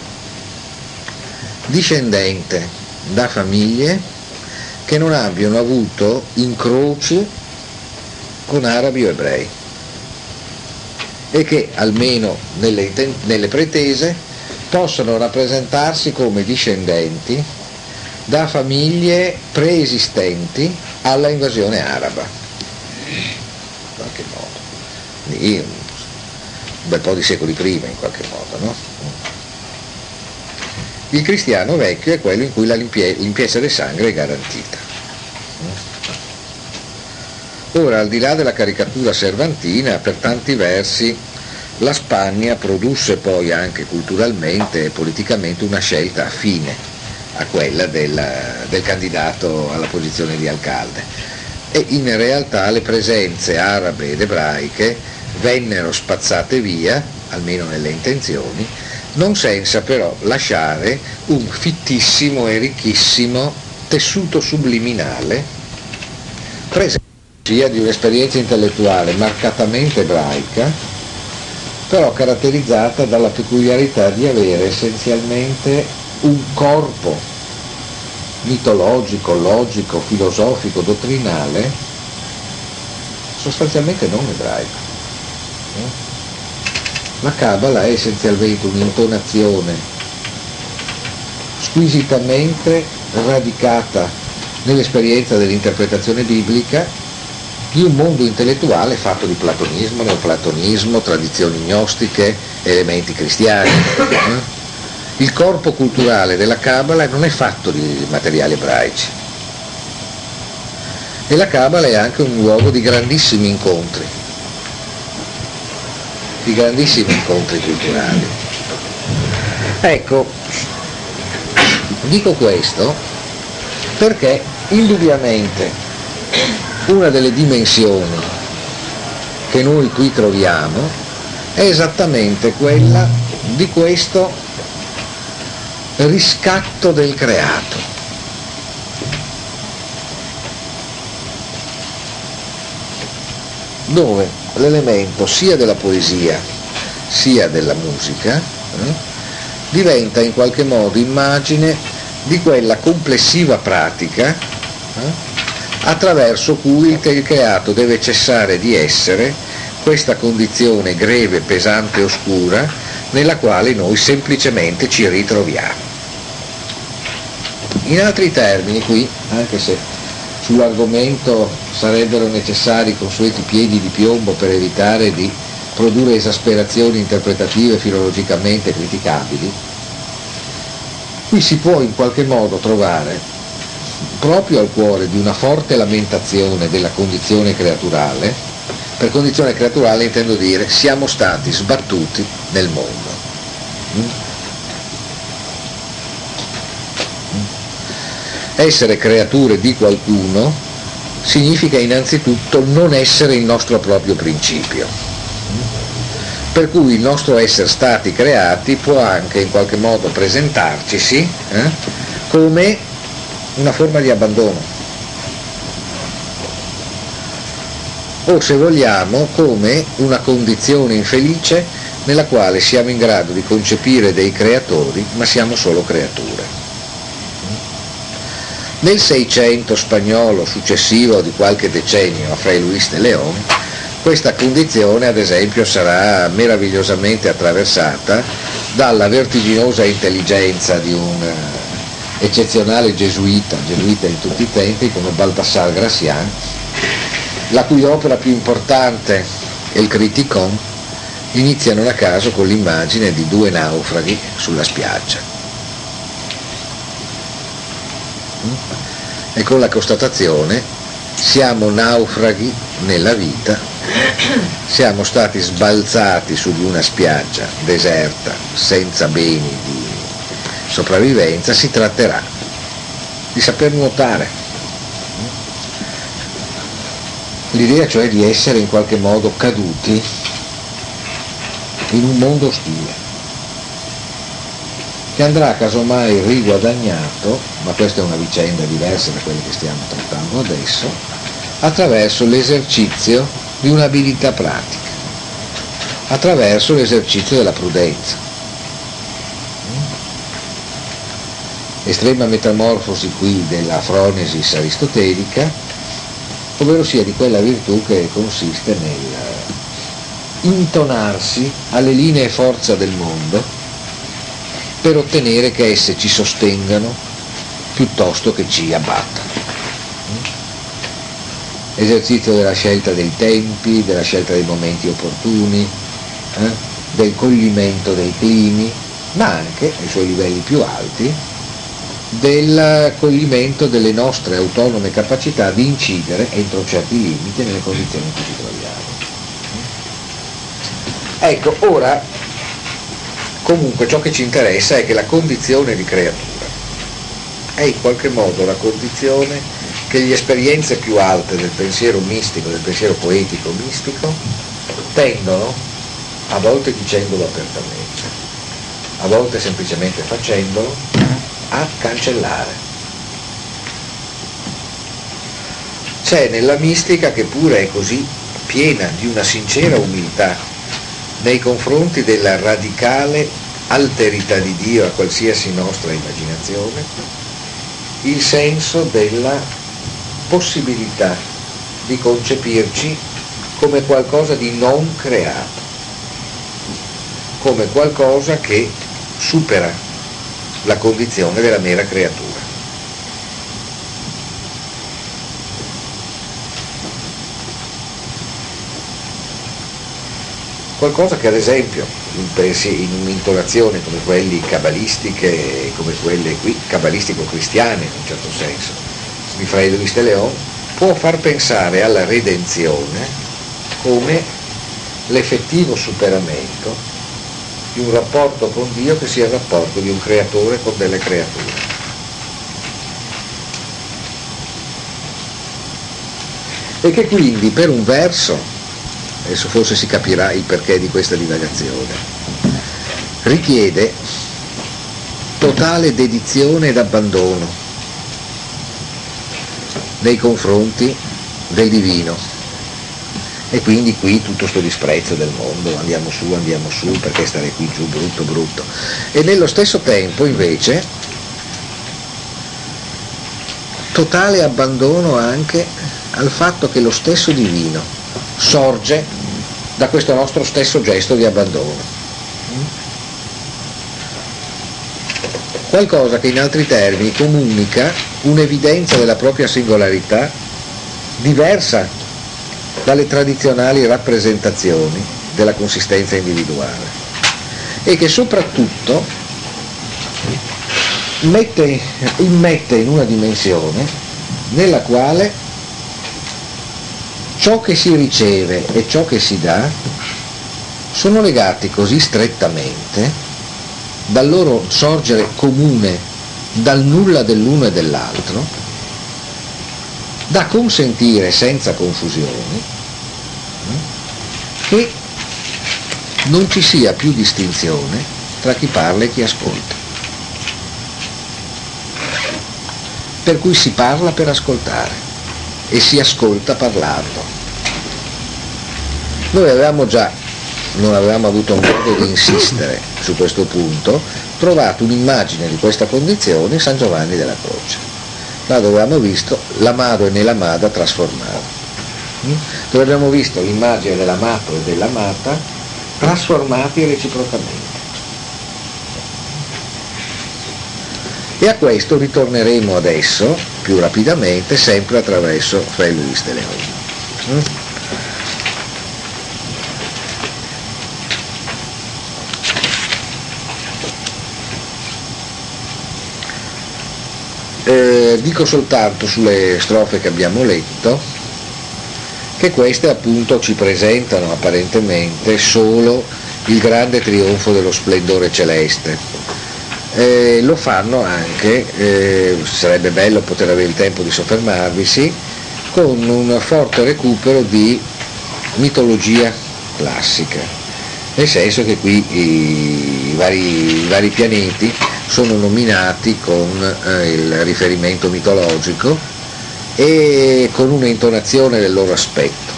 discendente da famiglie che non abbiano avuto incroci con arabi o ebrei e che almeno nelle, nelle pretese possono rappresentarsi come discendenti da famiglie preesistenti alla invasione araba in qualche modo un bel po' di secoli prima in qualche modo. No? Il cristiano vecchio è quello in cui la limpie- limpiezza del sangue è garantita. Ora, al di là della caricatura servantina, per tanti versi la Spagna produsse poi anche culturalmente e politicamente una scelta affine a quella del, del candidato alla posizione di alcalde e in realtà le presenze arabe ed ebraiche vennero spazzate via, almeno nelle intenzioni, non senza però lasciare un fittissimo e ricchissimo tessuto subliminale presente sia di un'esperienza intellettuale marcatamente ebraica, però caratterizzata dalla peculiarità di avere essenzialmente un corpo mitologico, logico, filosofico, dottrinale, sostanzialmente non ebraico. La Kabbalah è essenzialmente un'intonazione squisitamente radicata nell'esperienza dell'interpretazione biblica di un mondo intellettuale fatto di platonismo, neoplatonismo, tradizioni gnostiche, elementi cristiani. Eh? Il corpo culturale della Kabbalah non è fatto di materiali ebraici. E la Kabbalah è anche un luogo di grandissimi incontri, di grandissimi incontri culturali. Ecco, dico questo perché indubbiamente una delle dimensioni che noi qui troviamo è esattamente quella di questo riscatto del creato. dove l'elemento sia della poesia sia della musica eh, diventa in qualche modo immagine di quella complessiva pratica eh, attraverso cui il creato deve cessare di essere questa condizione greve, pesante oscura nella quale noi semplicemente ci ritroviamo. In altri termini qui, anche se sull'argomento sarebbero necessari consueti piedi di piombo per evitare di produrre esasperazioni interpretative filologicamente criticabili, qui si può in qualche modo trovare proprio al cuore di una forte lamentazione della condizione creaturale, per condizione creaturale intendo dire siamo stati sbattuti nel mondo. Mm? Essere creature di qualcuno significa innanzitutto non essere il nostro proprio principio. Per cui il nostro essere stati creati può anche in qualche modo presentarcisi eh, come una forma di abbandono. O se vogliamo come una condizione infelice nella quale siamo in grado di concepire dei creatori, ma siamo solo creature. Nel Seicento spagnolo successivo di qualche decennio a Fray Luis de León, questa condizione ad esempio sarà meravigliosamente attraversata dalla vertiginosa intelligenza di un eccezionale gesuita, gesuita in tutti i tempi come Baldassare Gracian, la cui opera più importante è il Criticon, inizia non a caso con l'immagine di due naufraghi sulla spiaggia. E con la constatazione siamo naufraghi nella vita, siamo stati sbalzati su di una spiaggia deserta, senza beni di sopravvivenza si tratterà di saper nuotare. L'idea cioè di essere in qualche modo caduti in un mondo ostile, che andrà casomai riguadagnato, ma questa è una vicenda diversa da quella che stiamo trattando adesso, attraverso l'esercizio di un'abilità pratica, attraverso l'esercizio della prudenza. estrema metamorfosi qui della fronesis aristotelica, ovvero sia di quella virtù che consiste nel intonarsi alle linee forza del mondo per ottenere che esse ci sostengano piuttosto che ci abbattano. Esercizio della scelta dei tempi, della scelta dei momenti opportuni, eh? del coglimento dei climi, ma anche, ai suoi livelli più alti, del coglimento delle nostre autonome capacità di incidere entro certi limiti nelle condizioni in cui ci troviamo. Ecco, ora comunque ciò che ci interessa è che la condizione di creatura è in qualche modo la condizione che le esperienze più alte del pensiero mistico, del pensiero poetico mistico, tendono, a volte dicendolo apertamente, a volte semplicemente facendolo, a cancellare. C'è nella mistica che pure è così piena di una sincera umiltà nei confronti della radicale alterità di Dio a qualsiasi nostra immaginazione, il senso della possibilità di concepirci come qualcosa di non creato, come qualcosa che supera la condizione della mera creatura. Qualcosa che ad esempio in un'intonazione come quelle cabalistiche, come quelle qui, cabalistico-cristiane in un certo senso, di Fray Luis de Leon, può far pensare alla redenzione come l'effettivo superamento di un rapporto con Dio che sia il rapporto di un creatore con delle creature. E che quindi per un verso, adesso forse si capirà il perché di questa divagazione, richiede totale dedizione ed abbandono nei confronti del divino e quindi qui tutto questo disprezzo del mondo, andiamo su, andiamo su, perché stare qui giù brutto, brutto. E nello stesso tempo invece totale abbandono anche al fatto che lo stesso divino sorge da questo nostro stesso gesto di abbandono. Qualcosa che in altri termini comunica un'evidenza della propria singolarità diversa dalle tradizionali rappresentazioni della consistenza individuale e che soprattutto mette, immette in una dimensione nella quale ciò che si riceve e ciò che si dà sono legati così strettamente dal loro sorgere comune dal nulla dell'uno e dell'altro da consentire senza confusioni che non ci sia più distinzione tra chi parla e chi ascolta. Per cui si parla per ascoltare e si ascolta parlando. Noi avevamo già, non avevamo avuto modo di insistere su questo punto, trovato un'immagine di questa condizione in San Giovanni della Croce, là dove abbiamo visto l'amado e nell'amada trasformato dove abbiamo visto l'immagine dell'amato e dell'amata trasformati reciprocamente. E a questo ritorneremo adesso, più rapidamente, sempre attraverso Fray Luis de Leon. Eh, dico soltanto sulle strofe che abbiamo letto che queste appunto ci presentano apparentemente solo il grande trionfo dello splendore celeste. Eh, lo fanno anche, eh, sarebbe bello poter avere il tempo di soffermarvisi, con un forte recupero di mitologia classica, nel senso che qui i, vari, i vari, pianeti sono nominati con eh, il riferimento mitologico e con un'intonazione del loro aspetto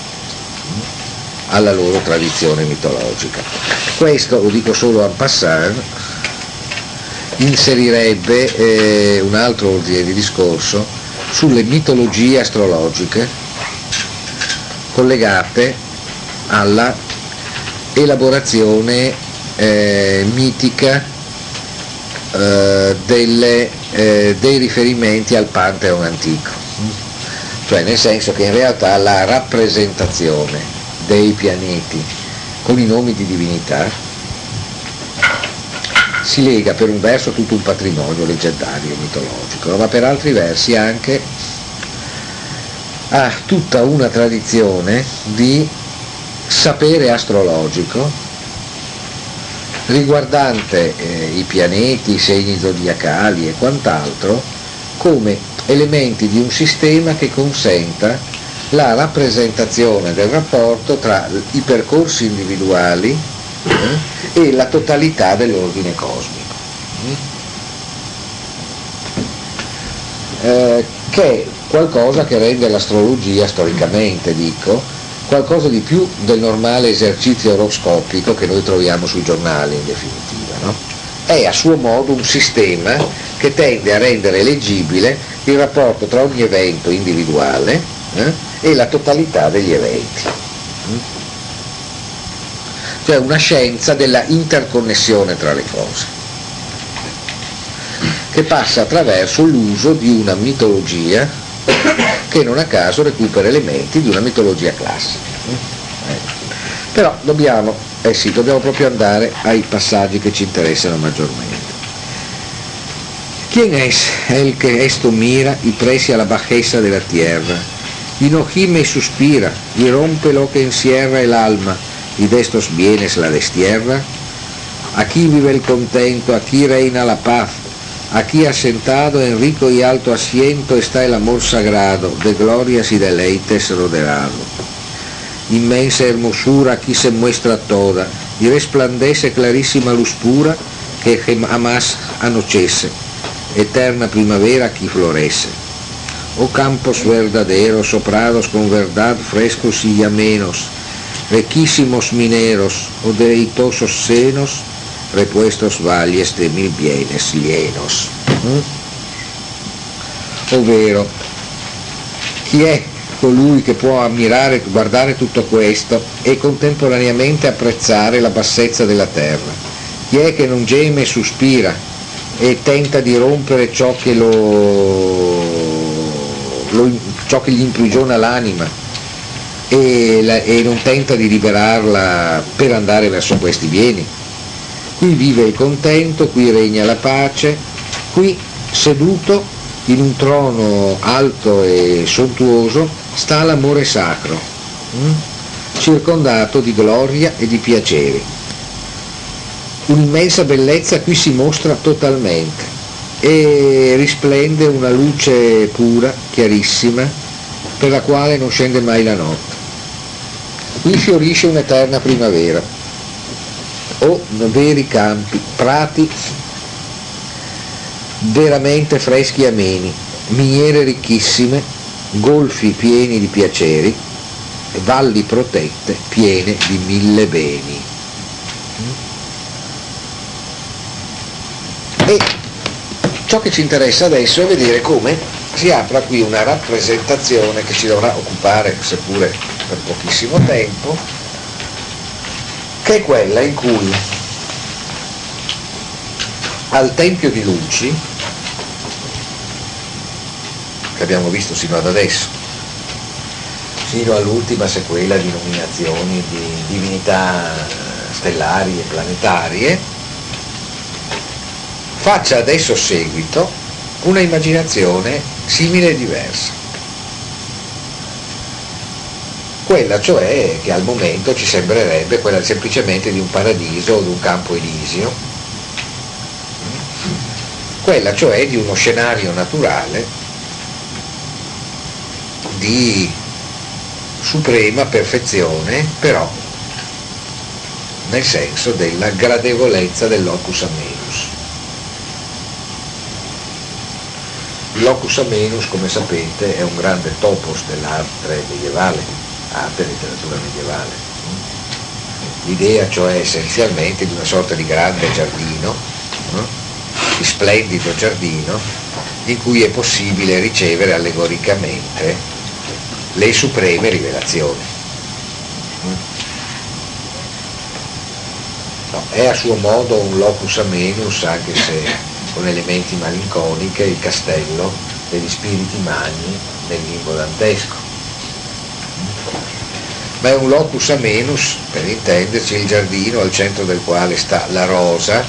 alla loro tradizione mitologica. Questo, lo dico solo en passant, inserirebbe eh, un altro ordine di discorso sulle mitologie astrologiche collegate alla elaborazione eh, mitica eh, delle, eh, dei riferimenti al Pantheon antico. Cioè nel senso che in realtà la rappresentazione dei pianeti con i nomi di divinità si lega per un verso tutto un patrimonio leggendario mitologico, ma per altri versi anche a tutta una tradizione di sapere astrologico riguardante eh, i pianeti, i segni zodiacali e quant'altro come elementi di un sistema che consenta la rappresentazione del rapporto tra i percorsi individuali eh, e la totalità dell'ordine cosmico. Eh, che è qualcosa che rende l'astrologia, storicamente dico, qualcosa di più del normale esercizio oroscopico che noi troviamo sui giornali in definitiva. No? È a suo modo un sistema che tende a rendere leggibile il rapporto tra ogni evento individuale eh, e la totalità degli eventi. Cioè una scienza della interconnessione tra le cose, che passa attraverso l'uso di una mitologia che non a caso recupera elementi di una mitologia classica. Però dobbiamo, eh sì, dobbiamo proprio andare ai passaggi che ci interessano maggiormente. ¿Quién es el que esto mira y precia la bajeza de la tierra? Y no gime suspira y rompe lo que encierra el alma y de estos bienes la destierra? Aquí vive el contento, aquí reina la paz, aquí asentado en rico y alto asiento está el amor sagrado, de glorias y deleites rodeado. Inmensa hermosura aquí se muestra toda y resplandece clarísima luz pura que jamás anochece eterna primavera aquí florece. Oh campos verdaderos, soprados con verdad frescos y amenos, riquísimos mineros, o deleitosos senos, repuestos valles de mil bienes llenos. Mm? Ovvero, chi è colui che può ammirare, guardare tutto questo e contemporaneamente apprezzare la bassezza della terra? Chi è che non geme e sospira e tenta di rompere ciò che, lo, lo, ciò che gli imprigiona l'anima e, la, e non tenta di liberarla per andare verso questi bieni. Qui vive il contento, qui regna la pace, qui seduto in un trono alto e sontuoso sta l'amore sacro, hm? circondato di gloria e di piaceri un'immensa bellezza qui si mostra totalmente e risplende una luce pura, chiarissima, per la quale non scende mai la notte. Qui fiorisce un'eterna primavera, o veri campi, prati veramente freschi e ameni, miniere ricchissime, golfi pieni di piaceri, valli protette piene di mille beni. E ciò che ci interessa adesso è vedere come si apra qui una rappresentazione che ci dovrà occupare, seppure per pochissimo tempo, che è quella in cui al Tempio di Luci, che abbiamo visto sino ad adesso, fino all'ultima sequela di nominazioni di divinità stellari e planetarie, faccia adesso seguito una immaginazione simile e diversa. Quella cioè che al momento ci sembrerebbe quella semplicemente di un paradiso o di un campo elisio, quella cioè di uno scenario naturale di suprema perfezione, però nel senso della gradevolezza dell'ocus amenus. Locus Amenus, come sapete, è un grande topos dell'arte medievale, arte e letteratura medievale. L'idea cioè essenzialmente di una sorta di grande giardino, di splendido giardino, in cui è possibile ricevere allegoricamente le supreme rivelazioni. No, è a suo modo un locus amenus, anche se con elementi malinconiche il castello degli spiriti magni nel limbo dantesco. Ma è un locus amenus, per intenderci, il giardino al centro del quale sta la rosa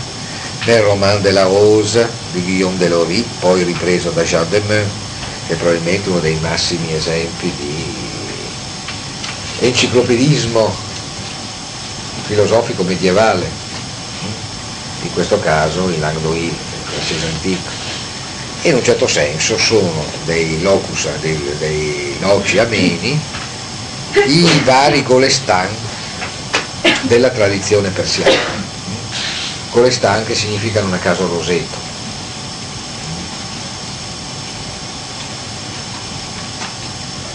nel roman de la Rose di Guillaume Delory, poi ripreso da Jean de Meun, che è probabilmente uno dei massimi esempi di enciclopedismo filosofico medievale, in questo caso il Languedoc, francese antico. E in un certo senso sono dei locus, dei, dei loci ameni, i vari Golestan della tradizione persiana. Golestan che significa non a caso roseto.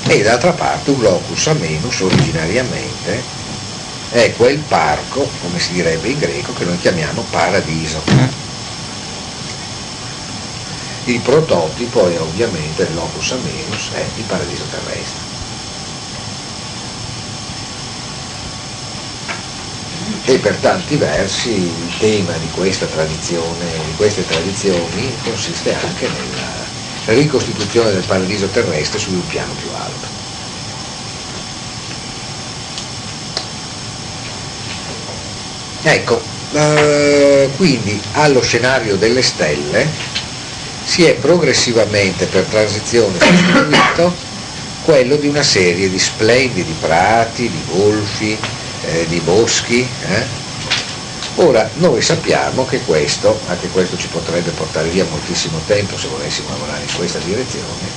E d'altra parte un locus amenus originariamente è quel parco, come si direbbe in greco, che noi chiamiamo paradiso. Il prototipo è ovviamente il locus amenus, è il paradiso terrestre. E per tanti versi il tema di questa tradizione, di queste tradizioni, consiste anche nella ricostituzione del paradiso terrestre su un piano più alto. Ecco, eh, quindi allo scenario delle stelle si è progressivamente per transizione sostituito quello di una serie di splendidi prati, di golfi, eh, di boschi. Eh? Ora, noi sappiamo che questo, anche questo ci potrebbe portare via moltissimo tempo se volessimo lavorare in questa direzione,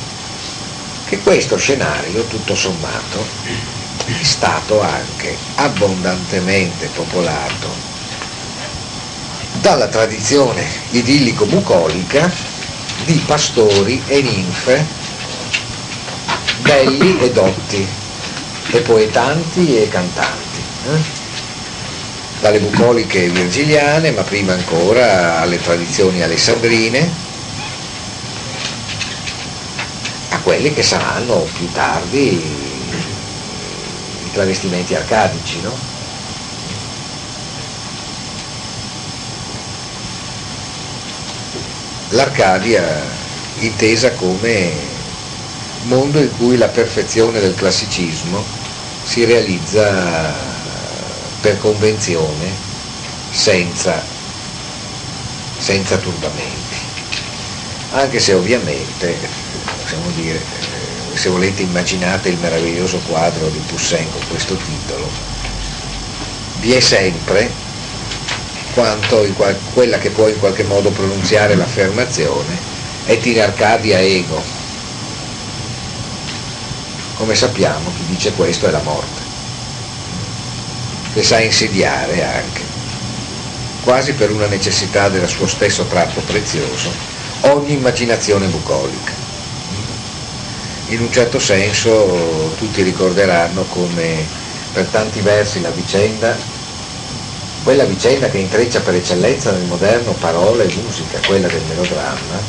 che questo scenario, tutto sommato, è stato anche abbondantemente popolato dalla tradizione idillico-bucolica di pastori e ninfe belli e dotti, e poetanti e cantanti. Eh? Dalle bucoliche virgiliane, ma prima ancora alle tradizioni alessandrine, a quelli che saranno più tardi travestimenti arcadici, no? L'Arcadia intesa come mondo in cui la perfezione del classicismo si realizza per convenzione senza, senza turbamenti, anche se ovviamente, possiamo dire, se volete immaginate il meraviglioso quadro di Poussin con questo titolo, vi è sempre quanto qual- quella che può in qualche modo pronunziare l'affermazione et in Arcadia ego. Come sappiamo chi dice questo è la morte, che sa insidiare anche, quasi per una necessità del suo stesso tratto prezioso, ogni immaginazione bucolica. In un certo senso tutti ricorderanno come per tanti versi la vicenda, quella vicenda che intreccia per eccellenza nel moderno parola e musica, quella del melodramma,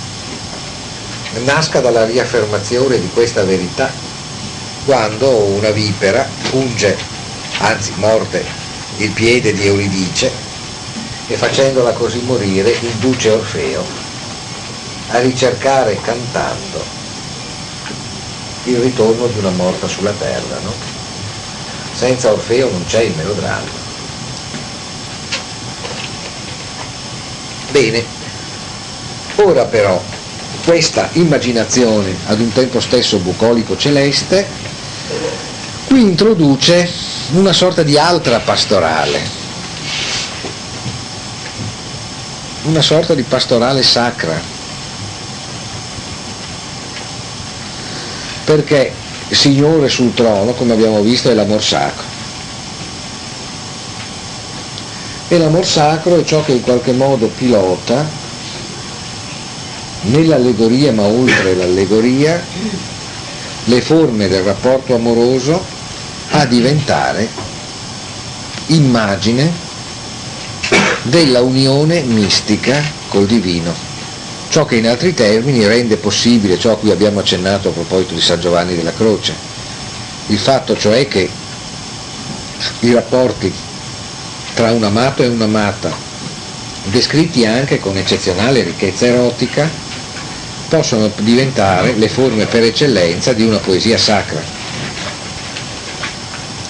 nasca dalla riaffermazione di questa verità quando una vipera punge, anzi morde, il piede di Euridice e facendola così morire induce Orfeo a ricercare cantando il ritorno di una morta sulla terra. No? Senza Orfeo non c'è il melodramma. Bene, ora però questa immaginazione ad un tempo stesso bucolico celeste qui introduce una sorta di altra pastorale, una sorta di pastorale sacra perché Signore sul trono, come abbiamo visto, è l'amor sacro. E l'amor sacro è ciò che in qualche modo pilota nell'allegoria, ma oltre l'allegoria, le forme del rapporto amoroso a diventare immagine della unione mistica col divino. Ciò che in altri termini rende possibile ciò a cui abbiamo accennato a proposito di San Giovanni della Croce, il fatto cioè che i rapporti tra un amato e un'amata, descritti anche con eccezionale ricchezza erotica, possono diventare le forme per eccellenza di una poesia sacra,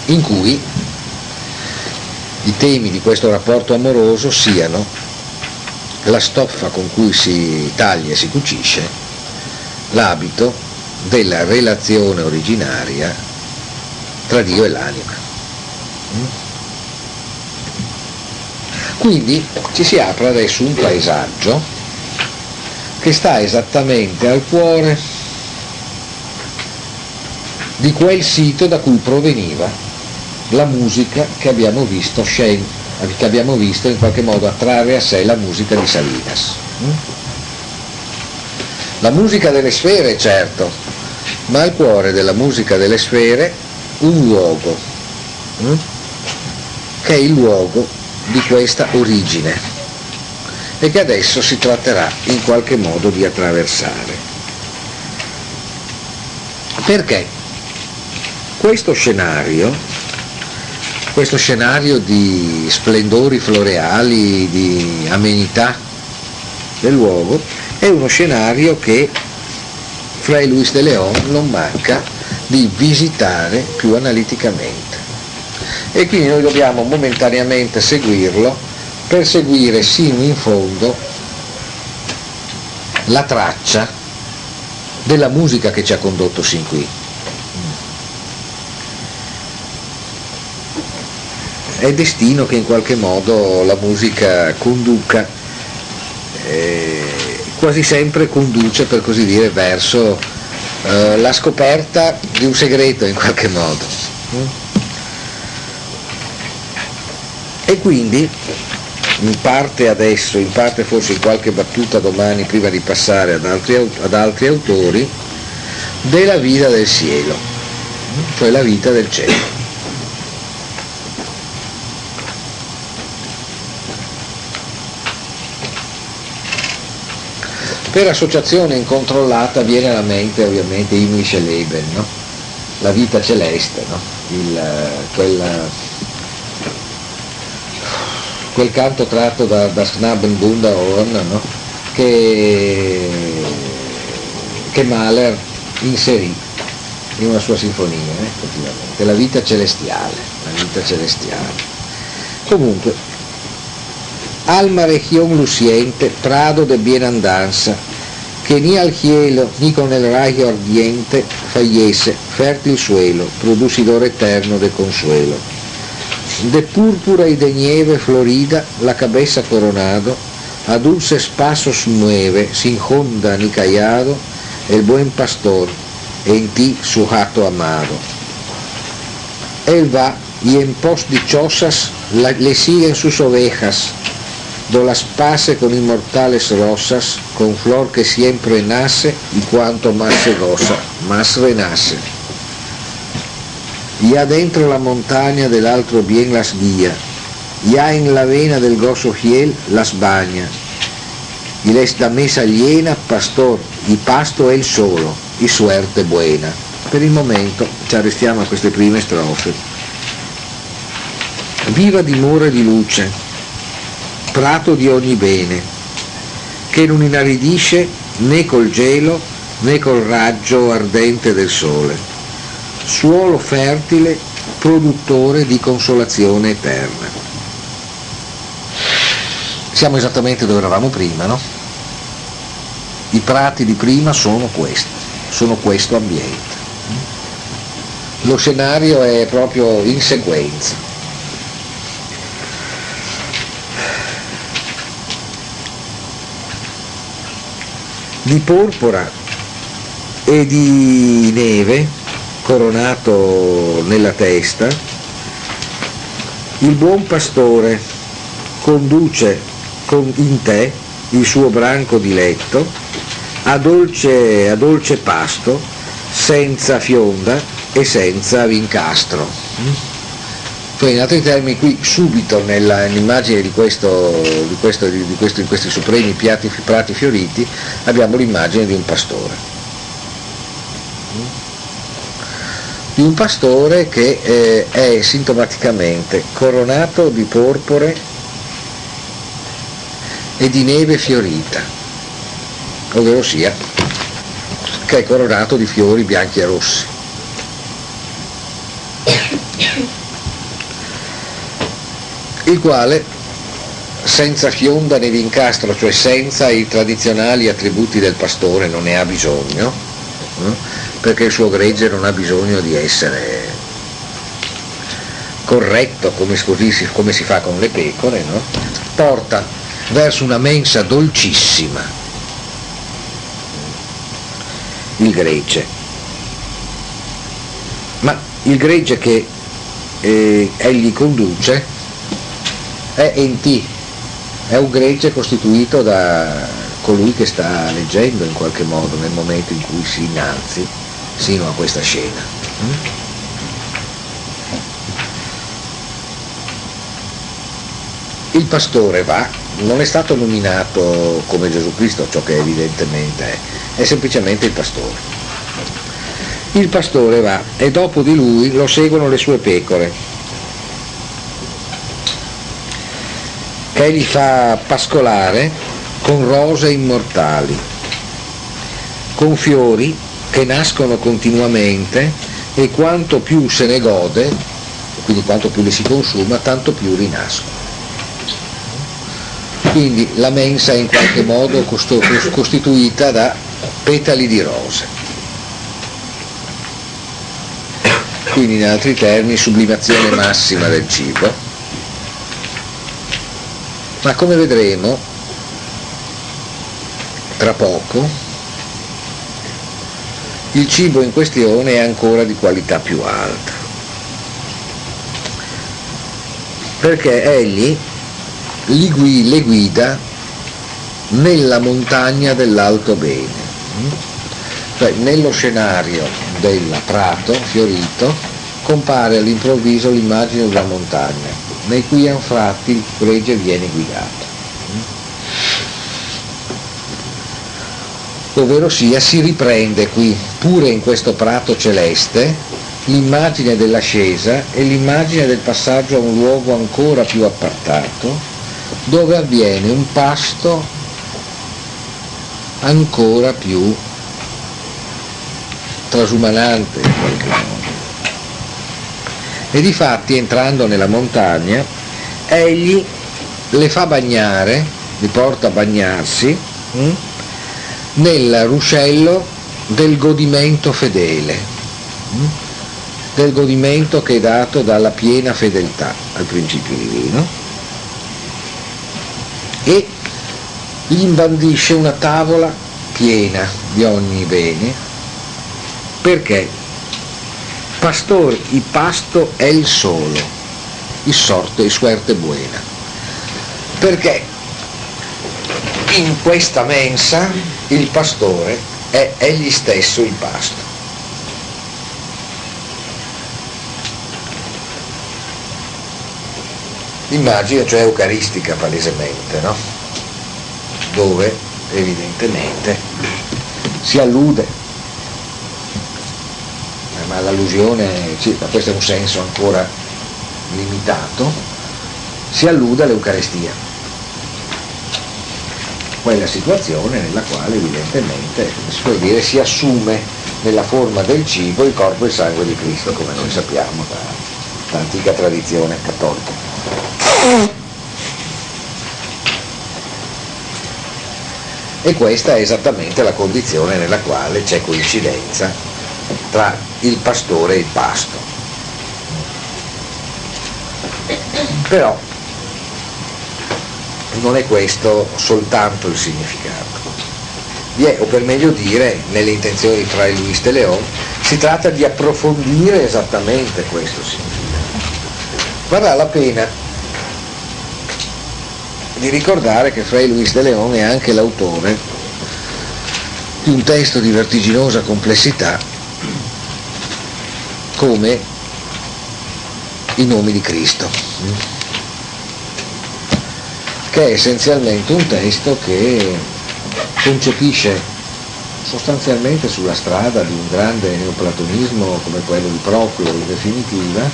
in cui i temi di questo rapporto amoroso siano la stoffa con cui si taglia e si cucisce l'abito della relazione originaria tra Dio e l'anima. Mm? Quindi ci si apre adesso un paesaggio che sta esattamente al cuore di quel sito da cui proveniva la musica che abbiamo visto, che abbiamo visto in qualche modo attrarre a sé la musica di Salinas. Mm? La musica delle sfere, certo, ma al cuore della musica delle sfere un luogo, mm? che è il luogo di questa origine e che adesso si tratterà in qualche modo di attraversare. Perché? Questo scenario, questo scenario di splendori floreali, di amenità del luogo, è uno scenario che Fray Luis de Leon non manca di visitare più analiticamente. E quindi noi dobbiamo momentaneamente seguirlo per seguire sino in fondo la traccia della musica che ci ha condotto sin qui. È destino che in qualche modo la musica conduca, eh, quasi sempre conduce per così dire verso eh, la scoperta di un segreto in qualche modo. E quindi, in parte adesso, in parte forse in qualche battuta domani, prima di passare ad altri, ad altri autori, della vita del cielo, cioè la vita del cielo. Per associazione incontrollata viene alla mente ovviamente Himmlische Leben, no? la vita celeste, no? Il, quel, quel, canto tratto da, da Snaben Bunderhorn no? che, che Mahler inserì in una sua sinfonia, eh, effettivamente, la vita celestiale, la vita celestiale. Comunque, alma región luciente, prado de bienandanza, que ni al cielo ni con el rayo ardiente fallece, fértil suelo, producidor eterno de consuelo. De púrpura y de nieve florida, la cabeza coronado, a dulces pasos mueve, sin honda ni callado, el buen pastor, en ti su jato amado. Él va y en pos dichosas la, le siguen sus ovejas, do las pase con inmortales rosas, con flor que siempre nace y cuanto más se goza, más renace. Dentro la montaña del altro bien las guía, ya en la vena del gozo fiel las baña, y les da mesa llena pastor y pasto él solo, y suerte buena. Per il momento ci arrestiamo a queste prime strofe. Viva dimora di luce, prato di ogni bene, che non inaridisce né col gelo né col raggio ardente del sole, suolo fertile, produttore di consolazione eterna. Siamo esattamente dove eravamo prima, no? I prati di prima sono questi, sono questo ambiente. Lo scenario è proprio in sequenza. Di porpora e di neve coronato nella testa, il buon pastore conduce in te il suo branco di letto a dolce, a dolce pasto, senza fionda e senza vincastro. Cioè, in altri termini, qui subito nell'immagine di, di, di, di, questi supremi piatti, prati fioriti abbiamo l'immagine di un pastore. Di un pastore che eh, è sintomaticamente coronato di porpore e di neve fiorita, ovvero sia che è coronato di fiori bianchi e rossi. Il quale senza fionda né vincastro, cioè senza i tradizionali attributi del pastore, non ne ha bisogno, no? perché il suo gregge non ha bisogno di essere corretto come, così, come si fa con le pecore, no? porta verso una mensa dolcissima il gregge. Ma il gregge che eh, egli conduce è enti, è un gregge costituito da colui che sta leggendo in qualche modo nel momento in cui si innalzi sino a questa scena. Il pastore va, non è stato nominato come Gesù Cristo, ciò che evidentemente è, è semplicemente il pastore. Il pastore va e dopo di lui lo seguono le sue pecore, che egli fa pascolare con rose immortali, con fiori che nascono continuamente e quanto più se ne gode, quindi quanto più li si consuma, tanto più rinascono. Quindi la mensa è in qualche modo costituita da petali di rose. Quindi in altri termini sublimazione massima del cibo. Ma come vedremo tra poco, il cibo in questione è ancora di qualità più alta. Perché egli le guida nella montagna dell'alto bene. Cioè, nello scenario del prato fiorito compare all'improvviso l'immagine della montagna, nei cui anfratti il gregge viene guidato. Ovvero sia, si riprende qui, pure in questo prato celeste, l'immagine dell'ascesa e l'immagine del passaggio a un luogo ancora più appartato, dove avviene un pasto ancora più trasumanante in qualche modo. E difatti entrando nella montagna, egli le fa bagnare, li porta a bagnarsi mh, hm, nel ruscello del godimento fedele, mh, hm, del godimento che è dato dalla piena fedeltà al principio divino. E gli imbandisce una tavola piena di ogni bene. Perché pastor il pasto è il solo, il sorte e suerte buena. Perché in questa mensa il pastore è egli stesso il pasto. L'immagine cioè eucaristica palesemente, no? Dove evidentemente si allude, eh, ma l'allusione, sì, ma questo è un senso ancora limitato, si allude all'Eucaristia. Quella situazione nella quale evidentemente si può dire si assume nella forma del cibo il corpo e il sangue di Cristo, come noi sappiamo da, da antica tradizione cattolica. E questa è esattamente la condizione nella quale c'è coincidenza tra il pastore e il pasto. Però non è questo soltanto il significato. Vi è, o per meglio dire, nelle intenzioni di Fray Luis de Leon, si tratta di approfondire esattamente questo significato. Varrà la pena di ricordare che Fray Luis de Leon è anche l'autore di un testo di vertiginosa complessità come i nomi di Cristo, che è essenzialmente un testo che concepisce sostanzialmente sulla strada di un grande neoplatonismo come quello di Proclo in definitiva,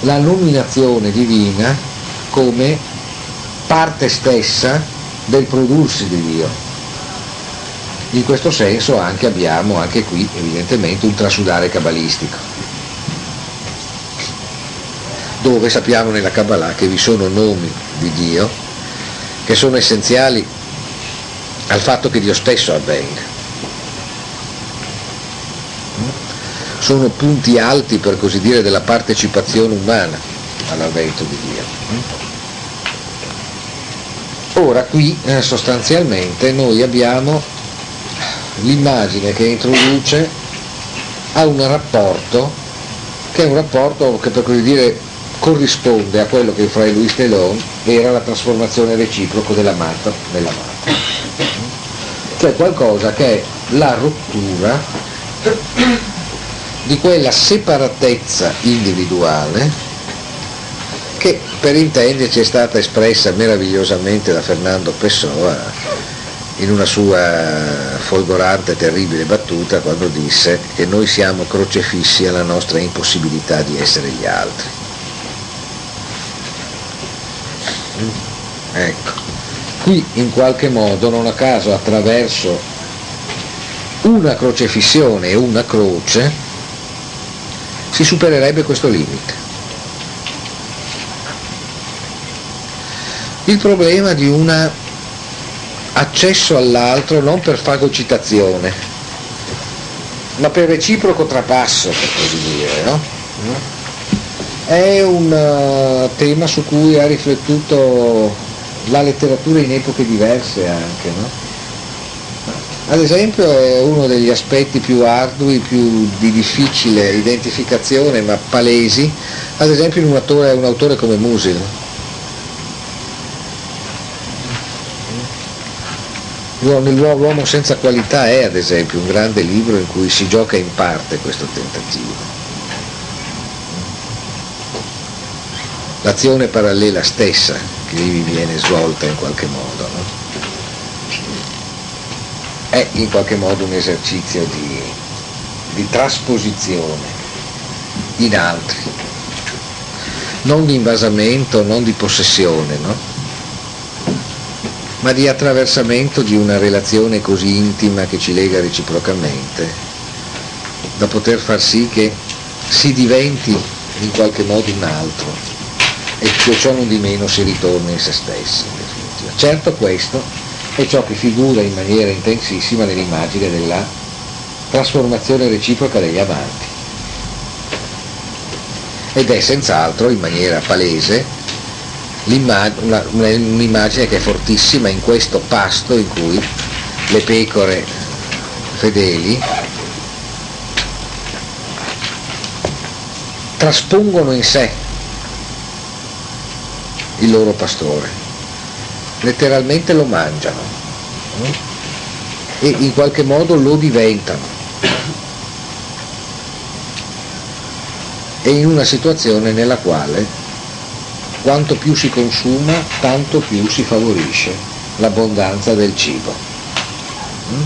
la nominazione divina come parte stessa del prodursi di Dio. In questo senso anche abbiamo, anche qui evidentemente, un trasudare cabalistico, dove sappiamo nella Kabbalah che vi sono nomi di Dio che sono essenziali al fatto che Dio stesso avvenga. Sono punti alti, per così dire, della partecipazione umana all'avvento di Dio. Ora qui eh, sostanzialmente noi abbiamo l'immagine che introduce a un rapporto che è un rapporto che per così dire corrisponde a quello che fra Louis Telon era la trasformazione reciproca della matta nell'amata. Cioè qualcosa che è la rottura di quella separatezza individuale che per intenderci è stata espressa meravigliosamente da Fernando Pessoa in una sua folgorante terribile battuta quando disse che noi siamo crocefissi alla nostra impossibilità di essere gli altri. Ecco, qui in qualche modo, non a caso, attraverso una crocefissione e una croce, si supererebbe questo limite. Il problema di un accesso all'altro non per fagocitazione, ma per reciproco trapasso, per così dire. No? È un uh, tema su cui ha riflettuto la letteratura in epoche diverse anche. No? Ad esempio è uno degli aspetti più ardui, più di difficile identificazione, ma palesi, ad esempio in un autore, un autore come Musil L'uomo senza qualità è ad esempio un grande libro in cui si gioca in parte questo tentativo. L'azione parallela stessa che lì viene svolta in qualche modo no? è in qualche modo un esercizio di, di trasposizione in altri, non di invasamento, non di possessione, no? Ma di attraversamento di una relazione così intima che ci lega reciprocamente, da poter far sì che si diventi in qualche modo un altro e che ciò non di meno si ritorni in se stessi. Certo questo è ciò che figura in maniera intensissima nell'immagine della trasformazione reciproca degli amanti ed è senz'altro in maniera palese un'immagine che è fortissima in questo pasto in cui le pecore fedeli traspongono in sé il loro pastore, letteralmente lo mangiano e in qualche modo lo diventano. E in una situazione nella quale quanto più si consuma, tanto più si favorisce l'abbondanza del cibo. Mm?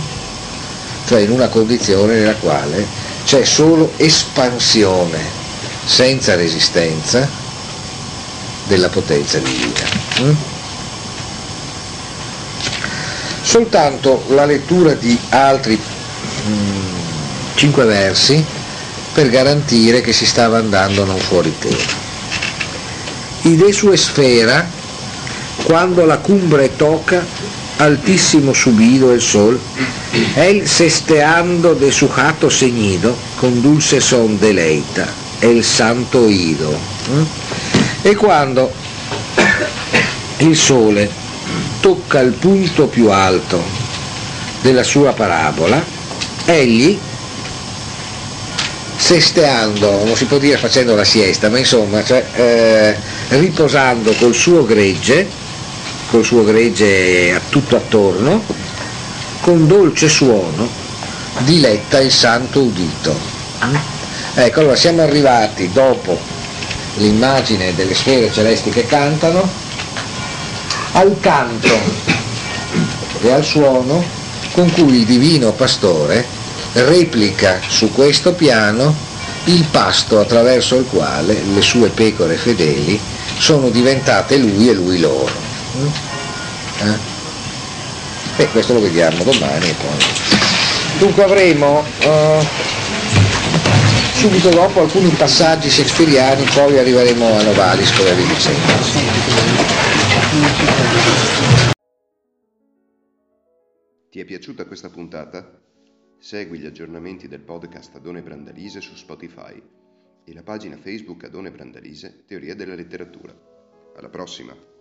Cioè in una condizione nella quale c'è solo espansione senza resistenza della potenza divina. Mm? Soltanto la lettura di altri mm, cinque versi per garantire che si stava andando non fuori tema y de su esfera, cuando la cumbre toca, altísimo subido el sol, él sesteando de su jato ceñido, con dulce son deleita, el santo oído. E quando il sole tocca il punto più alto della sua parabola, egli sesteando, non si può dire facendo la siesta, ma insomma, cioè, eh, riposando col suo gregge, col suo gregge tutto attorno, con dolce suono diletta il santo udito. Ecco, allora siamo arrivati dopo l'immagine delle sfere celesti che cantano, al canto e al suono con cui il divino pastore replica su questo piano il pasto attraverso il quale le sue pecore fedeli sono diventate lui e lui loro. Mm? Eh? E questo lo vediamo domani. Dunque avremo uh, subito dopo alcuni passaggi shakespeariani, poi arriveremo a Novalisco e a via Ti è piaciuta questa puntata? Segui gli aggiornamenti del podcast Adone Brandalise su Spotify e la pagina Facebook Adone Brandalise Teoria della letteratura. Alla prossima!